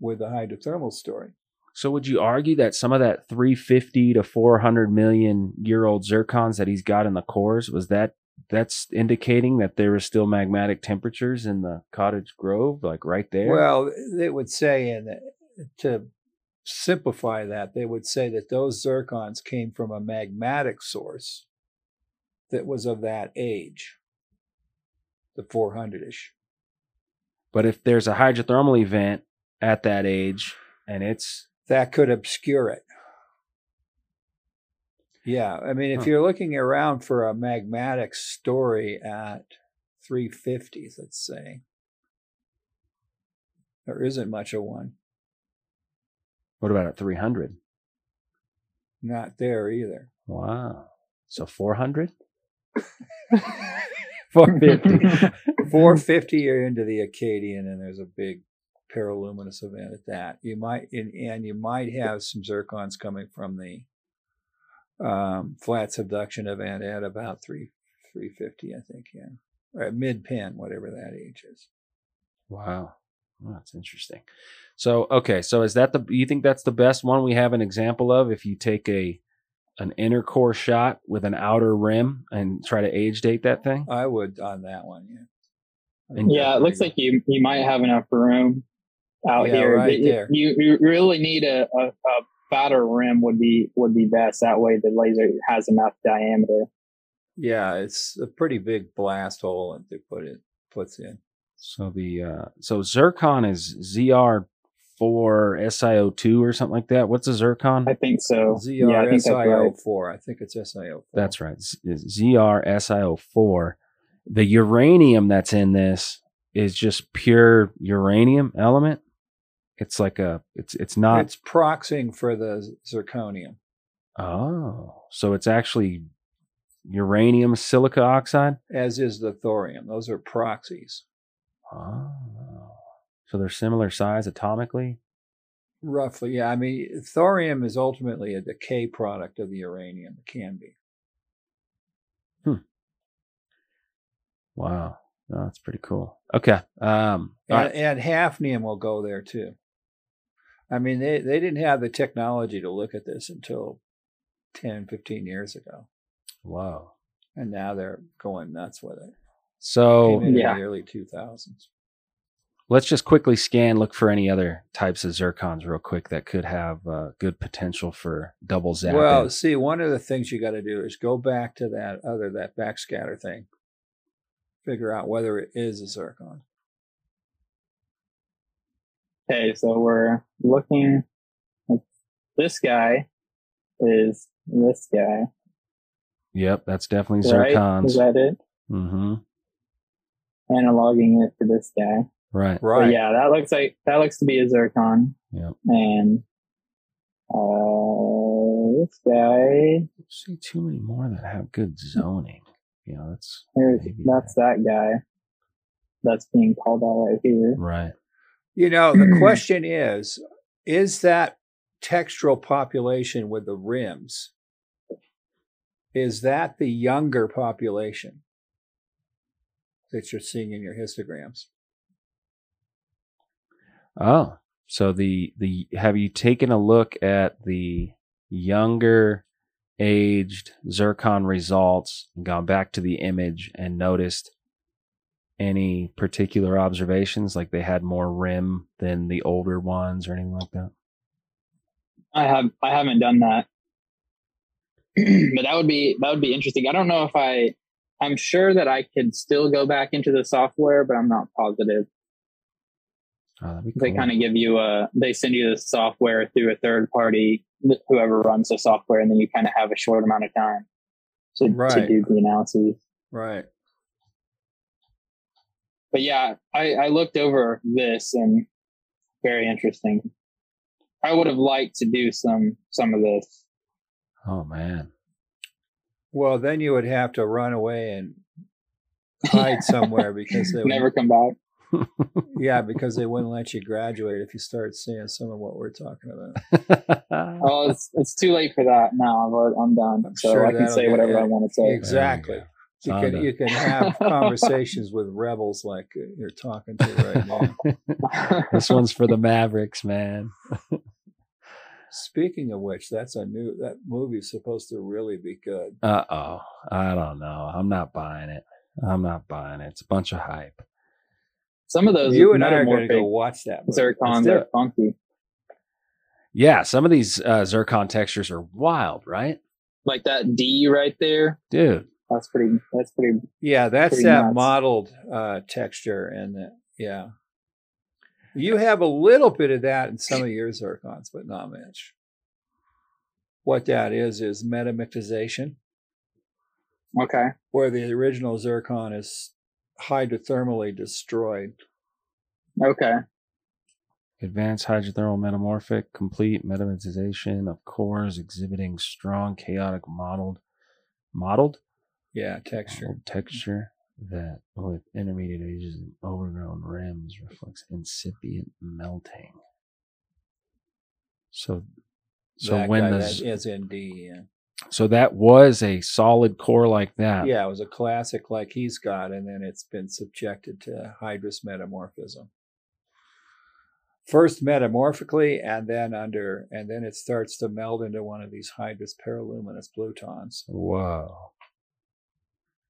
with the hydrothermal story. So would you argue that some of that 350 to 400 million year old zircons that he's got in the cores was that that's indicating that there are still magmatic temperatures in the cottage grove like right there? Well, they would say, and to simplify that, they would say that those zircons came from a magmatic source that was of that age, the 400 ish. but if there's a hydrothermal event at that age and it's that could obscure it. Yeah, I mean, if Huh. you're looking around for a magmatic story at 350, let's say, there isn't much of one. what about at 300? Not there either. Wow. So 400? 450. 450, you're into the Acadian, and there's a big peraluminous event at that. You might, and, and you might have some zircons coming from the um, flat subduction event at about three 350, I think, yeah, or at mid pin, whatever that age is. Wow. Well, that's interesting. So, okay. So is that the, you think that's the best one we have an example of if you take a, an inner core shot with an outer rim and try to age date that thing? I would on that one, yeah. And- yeah, it looks like you you might have enough room out Yeah, here. right You- there. You you really need a, a, a fatter rim would be would be best. That way the laser has enough diameter. Yeah, it's a pretty big blast hole that they put it puts in. So the, uh, so zircon is ZR4 SiO2 or something like that. What's a zircon? I think so. yeah, I think that's right. ZRSIO4. I think it's SIO4. That's right. Z- ZR SiO4. The uranium that's in this is just pure uranium element. It's like a it's it's not it's proxying for the zirconium. oh so it's actually uranium silica oxide. as is the thorium. Those are proxies. Oh, so they're similar size atomically. Roughly, yeah. I mean, thorium is ultimately a decay product of the uranium. It can be. Hmm. Wow. Oh, that's pretty cool. Okay. Um, And, right. and hafnium will go there too. I mean, they, they didn't have the technology to look at this until 10, 15 years ago. Wow. And now they're going nuts with it. So Came in Yeah. the early 2000s. Let's just quickly scan, look for any other types of zircons real quick that could have uh, good potential for double zapping. Well, see, one of the things you got to do is go back to that other, that backscatter thing. Figure out whether it is a zircon. Okay, so we're looking. At this guy is this guy, yep, that's definitely right? Is that it? mm-hmm. Analoguing it to this guy. Right. But Right. yeah, that looks like that looks to be a zircon, Yep. and uh, this guy See too many more that have good zoning. You know, that's here's Maybe that's that guy. That's being called out right here. right. You know, the question is is that textural population with the rims, is that the younger population that you're seeing in your histograms? Oh, so the the have you taken a look at the younger aged zircon results and gone back to the image and noticed any particular observations like they had more rim than the older ones or anything like that? I have I haven't done that, but that would be that would be interesting. I don't know if I. I'm sure that I could still go back into the software, but I'm not positive. Oh, that'd be They kind of give you a. They send you the software through a third party, whoever runs the software, and then you kind of have a short amount of time to, to do the analysis. Right. But yeah, I, I looked over this and very interesting. I would have liked to do some some of this. Oh man. Well, then you would have to run away and hide somewhere because they would never would, come back. Yeah, because they wouldn't let you graduate if you start seeing some of what we're talking about. Well, it's it's too late for that now. I'm, already- I'm done, I'm so sure I can say whatever yeah, I want to say. Exactly. You can you can have conversations with rebels like you're talking to right now. this one's for the Mavericks, man. Speaking of which, that's a new that movie's supposed to really be good. Uh oh. I don't know. I'm not buying it. I'm not buying it. It's a bunch of hype. Some of those you and I are going to go watch that. Movie. zircons are funky. Yeah, some of these uh, zircon textures are wild, right? Like that D right there. Dude. That's pretty. That's pretty. Yeah, that's Pretty that nuts. modeled uh, texture, and the, yeah, you have a little bit of that in some of your zircons, but not much. What that is is metamictization, Okay. where the original zircon is hydrothermally destroyed. Okay. Advanced hydrothermal metamorphic, complete metamorphization of cores exhibiting strong chaotic modeled modeled? Yeah, texture. mottled texture that with intermediate ages and overgrown rims reflects incipient melting. So so that when guy, the that z- is ND. Yeah. So that was a solid core like that. yeah, it was a classic like he's got, and then it's been subjected to hydrous metamorphism. First metamorphically, and then under, and then it starts to meld into one of these hydrous peraluminous plutons. Wow.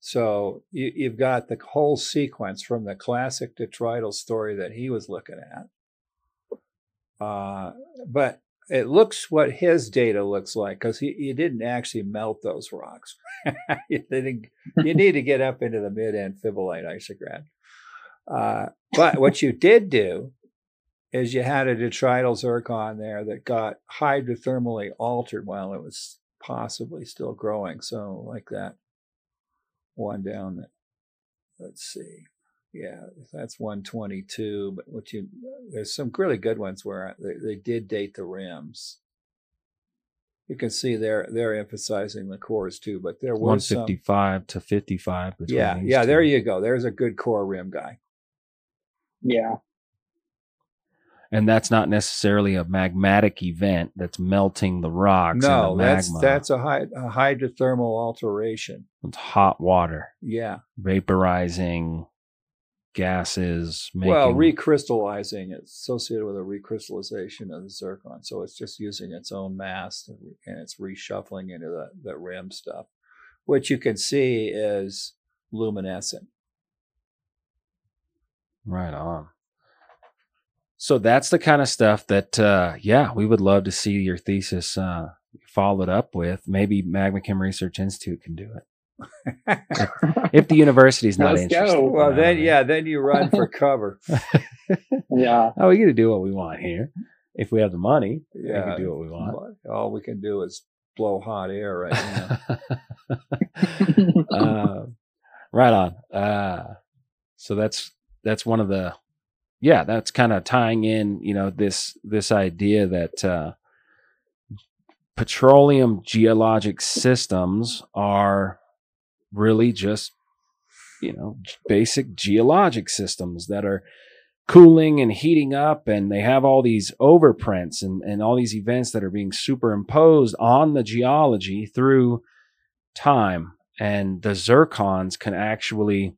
So you, you've got the whole sequence from the classic detrital story that he was looking at. Uh, but it looks what his data looks like because he, he didn't actually melt those rocks. you, you need to get up into the mid amphibolite isograd. Uh, but what you did do is you had a detrital zircon there that got hydrothermally altered while it was possibly still growing. So like that one down that let's see yeah that's 122 but what you there's some really good ones where they, they did date the rims you can see they're they're emphasizing the cores too but there was some 155 to 55 between yeah these yeah there you go there's a good core rim guy Yeah. And that's not necessarily a magmatic event that's melting the rocks. No, and the that's that's a, hy- a hydrothermal alteration. it's hot water Yeah. vaporizing gases. Making, Well, recrystallizing it's associated with a recrystallization of the zircon. So it's just using its own mass and and it's reshuffling into the, the rim stuff, which you can see is luminescent. Right on. So that's the kind of stuff that, uh, yeah, we would love to see your thesis uh, followed up with. Maybe Magma Chem Research Institute can do it if the university's not Let's interested. go. Well, then, yeah, then you run for cover. yeah. Oh, we get to do what we want here. If we have the money, we Yeah. can do what we want. All we can do is blow hot air right now. uh, right on. Uh, so that's that's one of the yeah that's kind of tying in you know this this idea that uh, petroleum geologic systems are really just you know basic geologic systems that are cooling and heating up and they have all these overprints and, and all these events that are being superimposed on the geology through time and the zircons can actually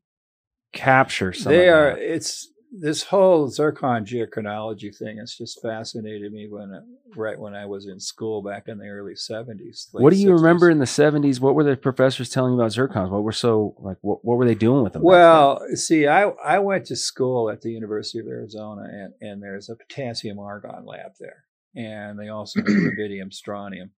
capture some they of are that. it's this whole zircon geochronology thing has just fascinated me when right when I was in school back in the early 70s. what do you 60s. remember in the 70s what were the professors telling you about zircons what were so like what, what were they doing with them Well, see, I I went to school at the University of Arizona, and and there's a potassium argon lab there, and they also do rubidium strontium,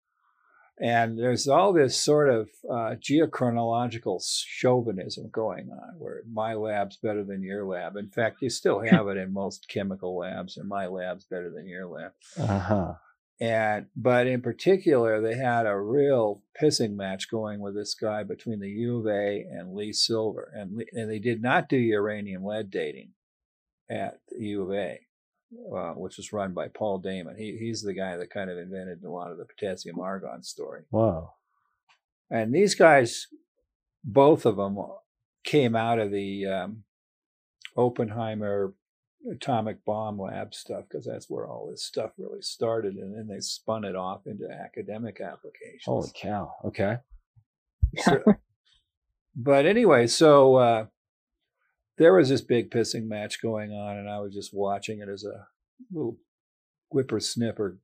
and there's all this sort of uh, geochronological chauvinism going on, where my lab's better than your lab. In fact, you still have it in most chemical labs, and my lab's better than your lab. uh-huh And but in particular, they had a real pissing match going with this guy between the U of A and Lee Silver, and and they did not do uranium lead dating at the U of A, uh, which was run by Paul Damon. He he's the guy that kind of invented a lot of the potassium argon story. wow And these guys, both of them, came out of the um, Oppenheimer atomic bomb lab stuff because that's where all this stuff really started, and then they spun it off into academic applications. holy cow okay So- but anyway, so uh, there was this big pissing match going on, and I was just watching it as a little whippersnipper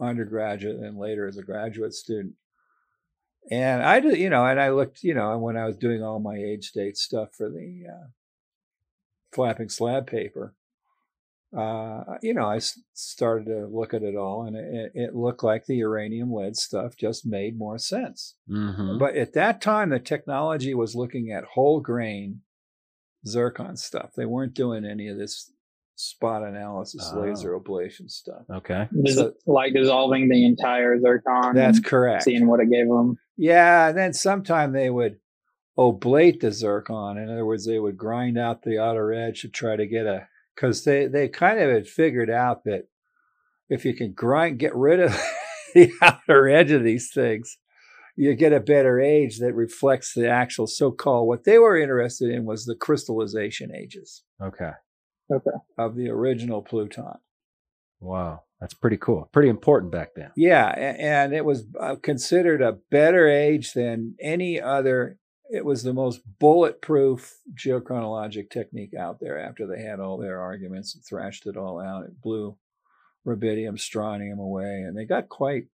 undergraduate and later as a graduate student. And I did, you know, and I looked, you know, and when I was doing all my age date stuff for the uh, flapping slab paper, uh, you know, I s- started to look at it all, and it, it looked like the uranium lead stuff just made more sense. mm-hmm. But at that time, the technology was looking at whole grain zircon stuff. They weren't doing any of this spot analysis, Oh. laser ablation stuff. okay So- like dissolving the entire zircon. That's correct. Seeing what it gave them. Yeah, and then sometime they would oblate the zircon. In other words, they would grind out the outer edge to try to get a because they they kind of had figured out that if you can grind get rid of the outer edge of these things, you get a better age that reflects the actual so-called what they were interested in was the crystallization ages okay Okay. of the original pluton. wow that's pretty cool pretty important back then Yeah, and it was uh, considered a better age than any other. It was the most bulletproof geochronologic technique out there after they had all their arguments and thrashed it all out. It blew rubidium, strontium away, and they got quite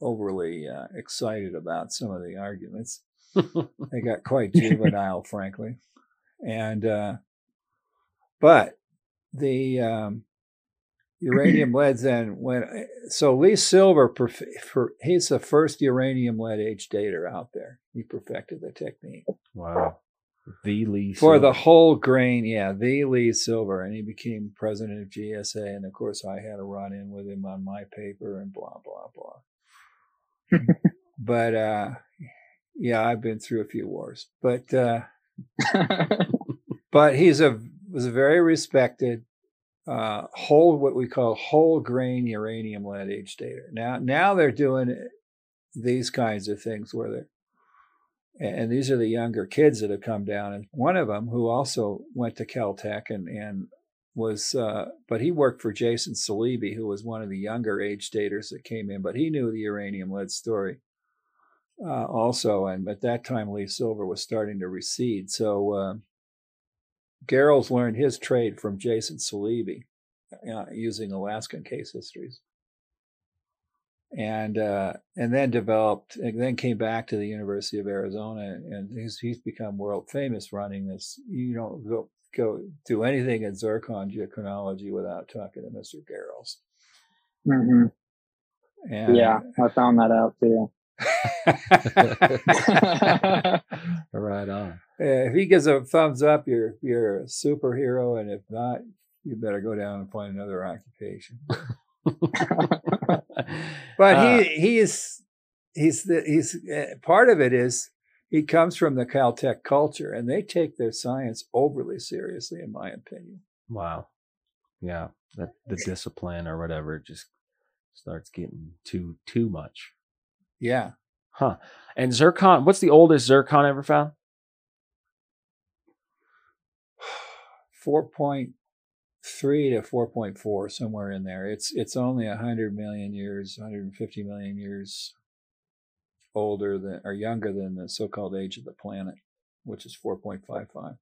overly uh, excited about some of the arguments. they got quite juvenile, frankly. And, uh, but the, um, uranium lead then when so Lee Silver perf- for, he's the first uranium lead age dater out there. He perfected the technique wow the Lee for the whole grain. Yeah, the Lee Silver, and he became president of GSA. And of course, I had a run in with him on my paper and blah blah blah. But uh, yeah, I've been through a few wars, but uh, but he's a was a very respected uh, whole what we call whole grain uranium lead age dater. Now now they're doing these kinds of things where they're and these are the younger kids that have come down and one of them who also went to Caltech and and was, uh, but he worked for Jason Saleeby, who was one of the younger age daters that came in, but he knew the uranium lead story uh, also. And at that time, Lee Silver was starting to recede. So uh, Gehrels learned his trade from Jason Saleeby uh, using Alaskan case histories. And uh, and then developed, and then came back to the University of Arizona, and he's he's become world famous running this. You don't go go do anything in zircon geochronology without talking to Mr. Gehrels. hmm And Yeah, I found that out too. right on. if he gives a thumbs up, you're you're a superhero, and if not, you better go down and find another occupation. But Uh, he he is he's the, he's uh, part of it is he comes from the Caltech culture, and they take their science overly seriously, in my opinion. Wow. Yeah. That the discipline or whatever just starts getting too too much. Yeah, Huh. And zircon, what's the oldest zircon ever found? four point three to four point four, somewhere in there. It's it's only hundred million years, hundred and fifty million years older than or younger than the so-called age of the planet, which is four point five five.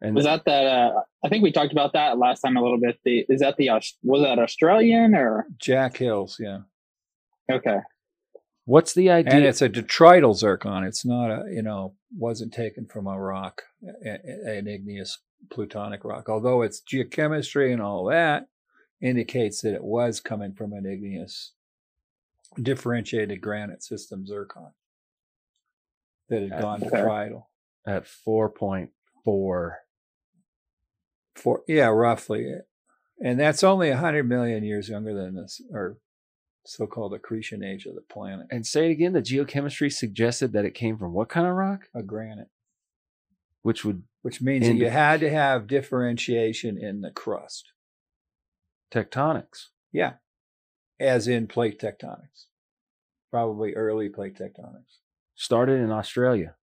And Was that that? Uh, I think we talked about that last time a little bit. The is that the was that Australian or Jack Hills, yeah. okay? what's the idea? And it's a detrital zircon. It's not a, you know, wasn't taken from a rock, a- a- an igneous plutonic rock. Although its geochemistry and all that indicates that it was coming from an igneous differentiated granite system zircon that had gone Okay. detrital. at 4.4. For yeah, roughly. Eh, and that's only 100 million years younger than this or so-called accretion age of the planet, And say it again, the geochemistry suggested that it came from what kind of rock? a granite. Which would Which means that you had to have differentiation in the crust. tectonics. Yeah, as in plate tectonics, probably early plate tectonics. Started in Australia.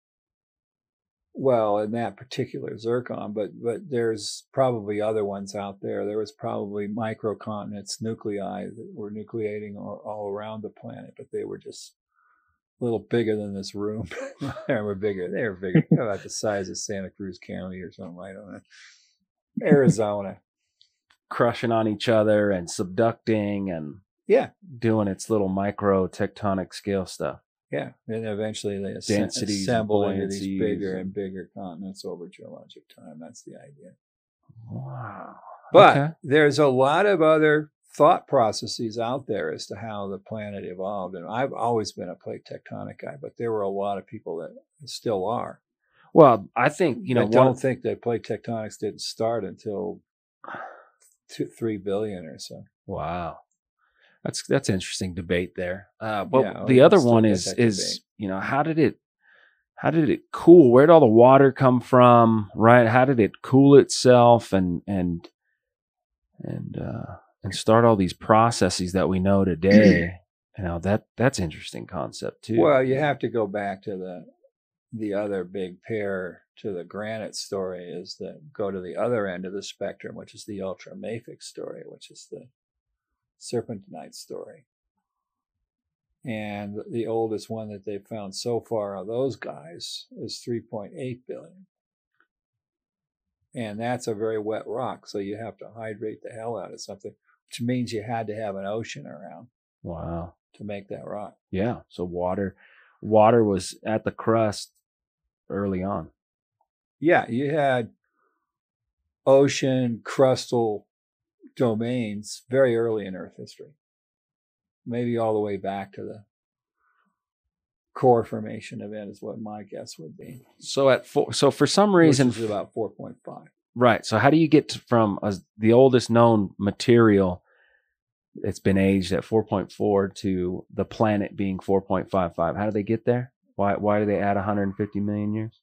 Well, in that particular zircon, but but there's probably other ones out there. There was probably microcontinents, nuclei that were nucleating all, all around the planet, but they were just a little bigger than this room. they were bigger. They were bigger, about the size of Santa Cruz County or something. I don't know. Arizona. crushing on each other and subducting and Yeah, doing its little micro tectonic scale stuff. Yeah, and eventually they Densities, assemble into these bigger and- bigger continents over geologic time. That's the idea. Wow. But Okay. there's a lot of other thought processes out there as to how the planet evolved. And I've always been a plate tectonic guy, but there were a lot of people that still are. Well, I think, you know, I don't think that plate tectonics didn't start until two, three billion or so. wow. That's that's interesting debate there. Uh, but Yeah, the other one get is debate. you know how did it how did it cool? Where did all the water come from? Right? How did it cool itself and and and uh, and start all these processes that we know today? you know that that's interesting concept too. Well, you have to go back to the the other big pair to the granite story is that go to the other end of the spectrum, which is the ultramafic story, which is the serpentinite story. And the oldest one that they've found so far of those guys is 3.8 billion. And that's a very wet rock, so you have to hydrate the hell out of something, which means you had to have an ocean around wow. to make that rock. Yeah. So water water was at the crust early on. yeah, you had ocean crustal domains very early in Earth history, maybe all the way back to the core formation event is what my guess would be. So at four, so for some reason, about four point five. right. So how do you get from a, the oldest known material that's been aged at 4.4 to the planet being 4.55? How do they get there? Why why do they add 150 million years?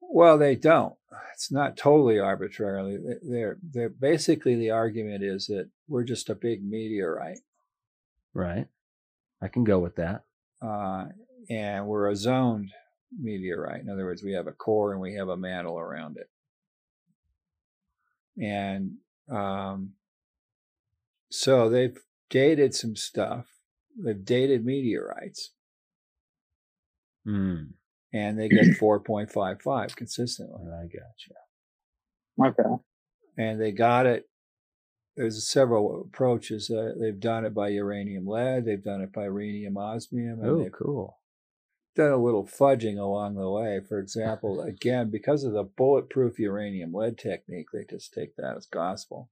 Well, they don't. It's not totally arbitrarily. They- They're they're basically the argument is that we're just a big meteorite, Right. I can go with that. uh, and we're a zoned meteorite. In other words, we have a core and we have a mantle around it. and um, so they've dated some stuff. They've dated meteorites, Hmm. And they get four point five five consistently. I got you. Okay. and they got it. There's several approaches. Uh, they've done it by uranium lead. They've done it by rhenium osmium. Oh, cool. done a little fudging along the way. For example, again, because of the bulletproof uranium lead technique, they just take that as gospel.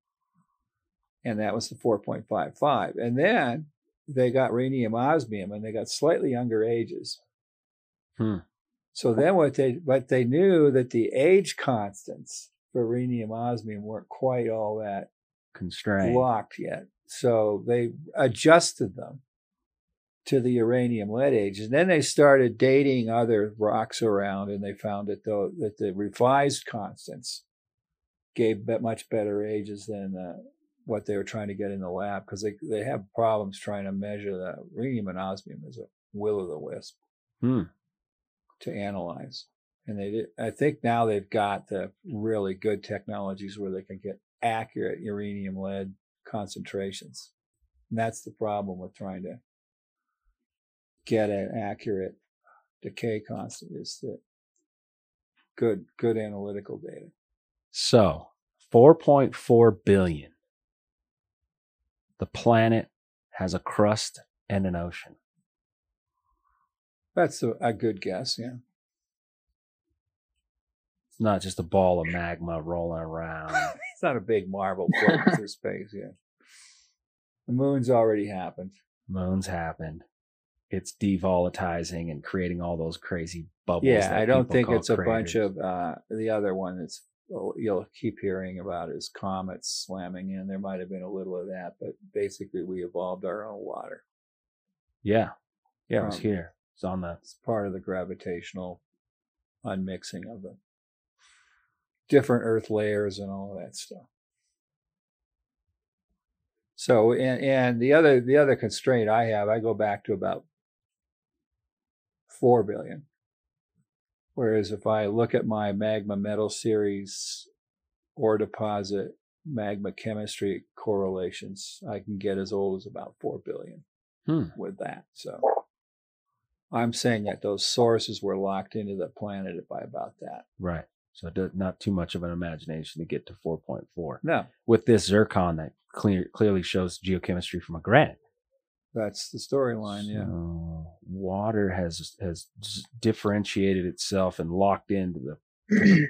And that was the 4.55. And then they got rhenium osmium and they got slightly younger ages. Hmm. So then what they but they knew that the age constants for rhenium osmium weren't quite all that Constrained. locked yet. So they adjusted them to the uranium lead ages. And then they started dating other rocks around and they found that though that the revised constants gave much better ages than uh, what they were trying to get in the lab because they, they have problems trying to measure the rhenium and osmium as a will o' the wisp Hmm. To analyze. And they did, I think now they've got the really good technologies where they can get accurate uranium lead concentrations. And that's the problem with trying to get an accurate decay constant is that good good analytical data. So, 4.4 billion. The planet has a crust and an ocean. That's a, a good guess, yeah. It's not just a ball of magma rolling around. It's not a big marble floating through space yeah. The moon's already happened. Moons happened. It's devolatizing and creating all those crazy bubbles. Yeah, I don't think it's a bunch of uh, the other one that's oh, you'll keep hearing about is comets slamming in. There might have been a little of that, but basically we evolved our own water. Yeah. Yeah, it was here. It's on the. It's part of the gravitational unmixing of the different Earth layers and all of that stuff. So, and, and the other the other constraint I have, I go back to about four billion. Whereas if I look at my magma metal series ore deposit magma chemistry correlations, I can get as old as about four billion Hmm. with that. So I'm saying that those sources were locked into the planet by about that. Right. So, does- not too much of an imagination to get to 4.4. No, With this zircon that clear, clearly shows geochemistry from a granite. that's the storyline. Yeah. Water has has differentiated itself and locked into the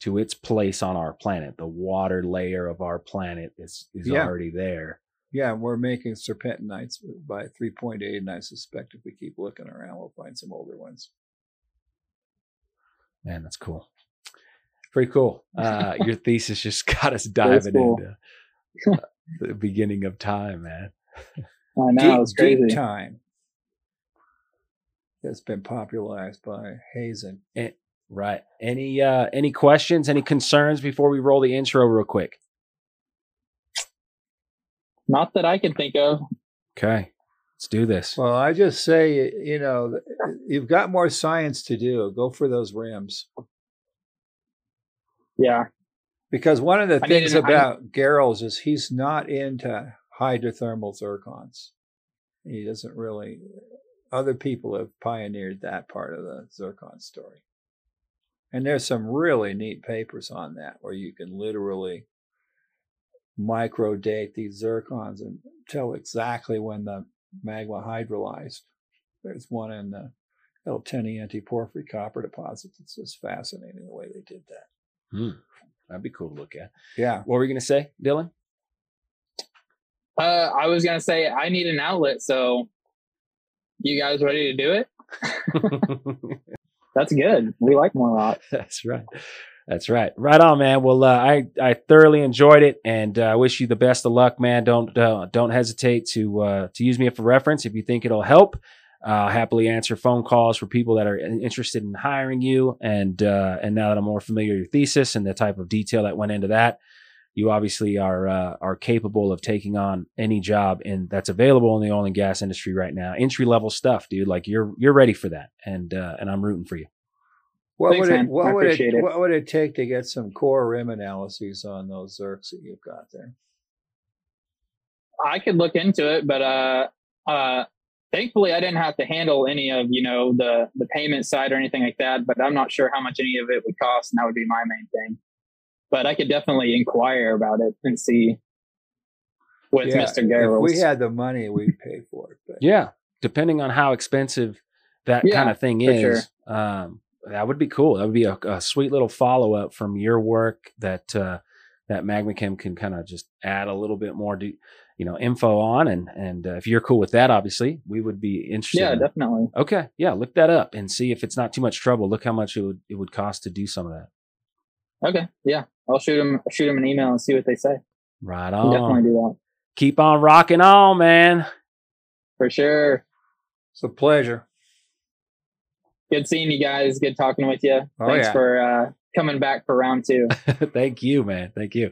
to its place on our planet. The water layer of our planet is is Yeah. already there. Yeah, we're making serpentinites by 3.8, and I suspect if we keep looking around, we'll find some older ones. Man, that's cool. Pretty cool. Uh, your thesis just got us diving cool. into uh, the beginning of time, man. I know deep, it's crazy. deep time that's been popularized by Hazen. Right. Any uh any questions, any concerns before we roll the intro real quick? Not that I can think of. Okay. Let's do this. Well, I just say, you know, you've got more science to do. Go for those rims. Yeah. Because one of the I mean, things I- about Gehrels is he's not into hydrothermal zircons. He doesn't really. Other people have pioneered that part of the zircon story. And there's some really neat papers on that where you can literally micro date these zircons and tell exactly when the magma hydrolyzed. There's one in the El Teniente porphyry copper deposit It's just fascinating the way they did that. Hmm. That'd be cool to look at. Yeah. What were you gonna say, Dylan? Uh, I was gonna say I need an outlet, so you guys ready to do it? That's good. We like more rock. That's right. That's right. Right on, man. Well, uh, I I thoroughly enjoyed it, and uh, I wish you the best of luck, man. Don't uh, don't hesitate to uh, to use me for reference if you think it'll help. I'll happily answer phone calls for people that are interested in hiring you, and uh, and now that I'm more familiar with your thesis and the type of detail that went into that, you obviously are uh, are capable of taking on any job in that's available in the oil and gas industry right now. Entry level stuff, dude. Like you're you're ready for that, and uh, and I'm rooting for you. What Thanks, would it what would it, it. what would it take to get some core rim analyses on those Zerks that you've got there? I could look into it, but uh, uh, thankfully I didn't have to handle any of you know the the payment side or anything like that. But I'm not sure how much any of it would cost, and that would be my main thing. But I could definitely inquire about it and see with Yeah, Mr. if Gehrels. we had the money, we'd pay for it. But Yeah, depending on how expensive that Yeah, kind of thing for is, um, that would be cool. That would be a, a sweet little follow up from your work that uh, that Magmachem can kind of just add a little bit more, do, you know, info on. And and uh, if you're cool with that, obviously, we would be interested. yeah, in definitely. Okay, yeah, look that up and see if it's not too much trouble. Look how much it would it would cost to do some of that. Okay, yeah, I'll shoot him shoot him an email and see what they say. Right I'll definitely on. do that Keep on rocking on, man. for sure. it's a pleasure. Good seeing you guys. Good talking with you. Oh, Thanks yeah. for uh, coming back for round two. Thank you, man. Thank you.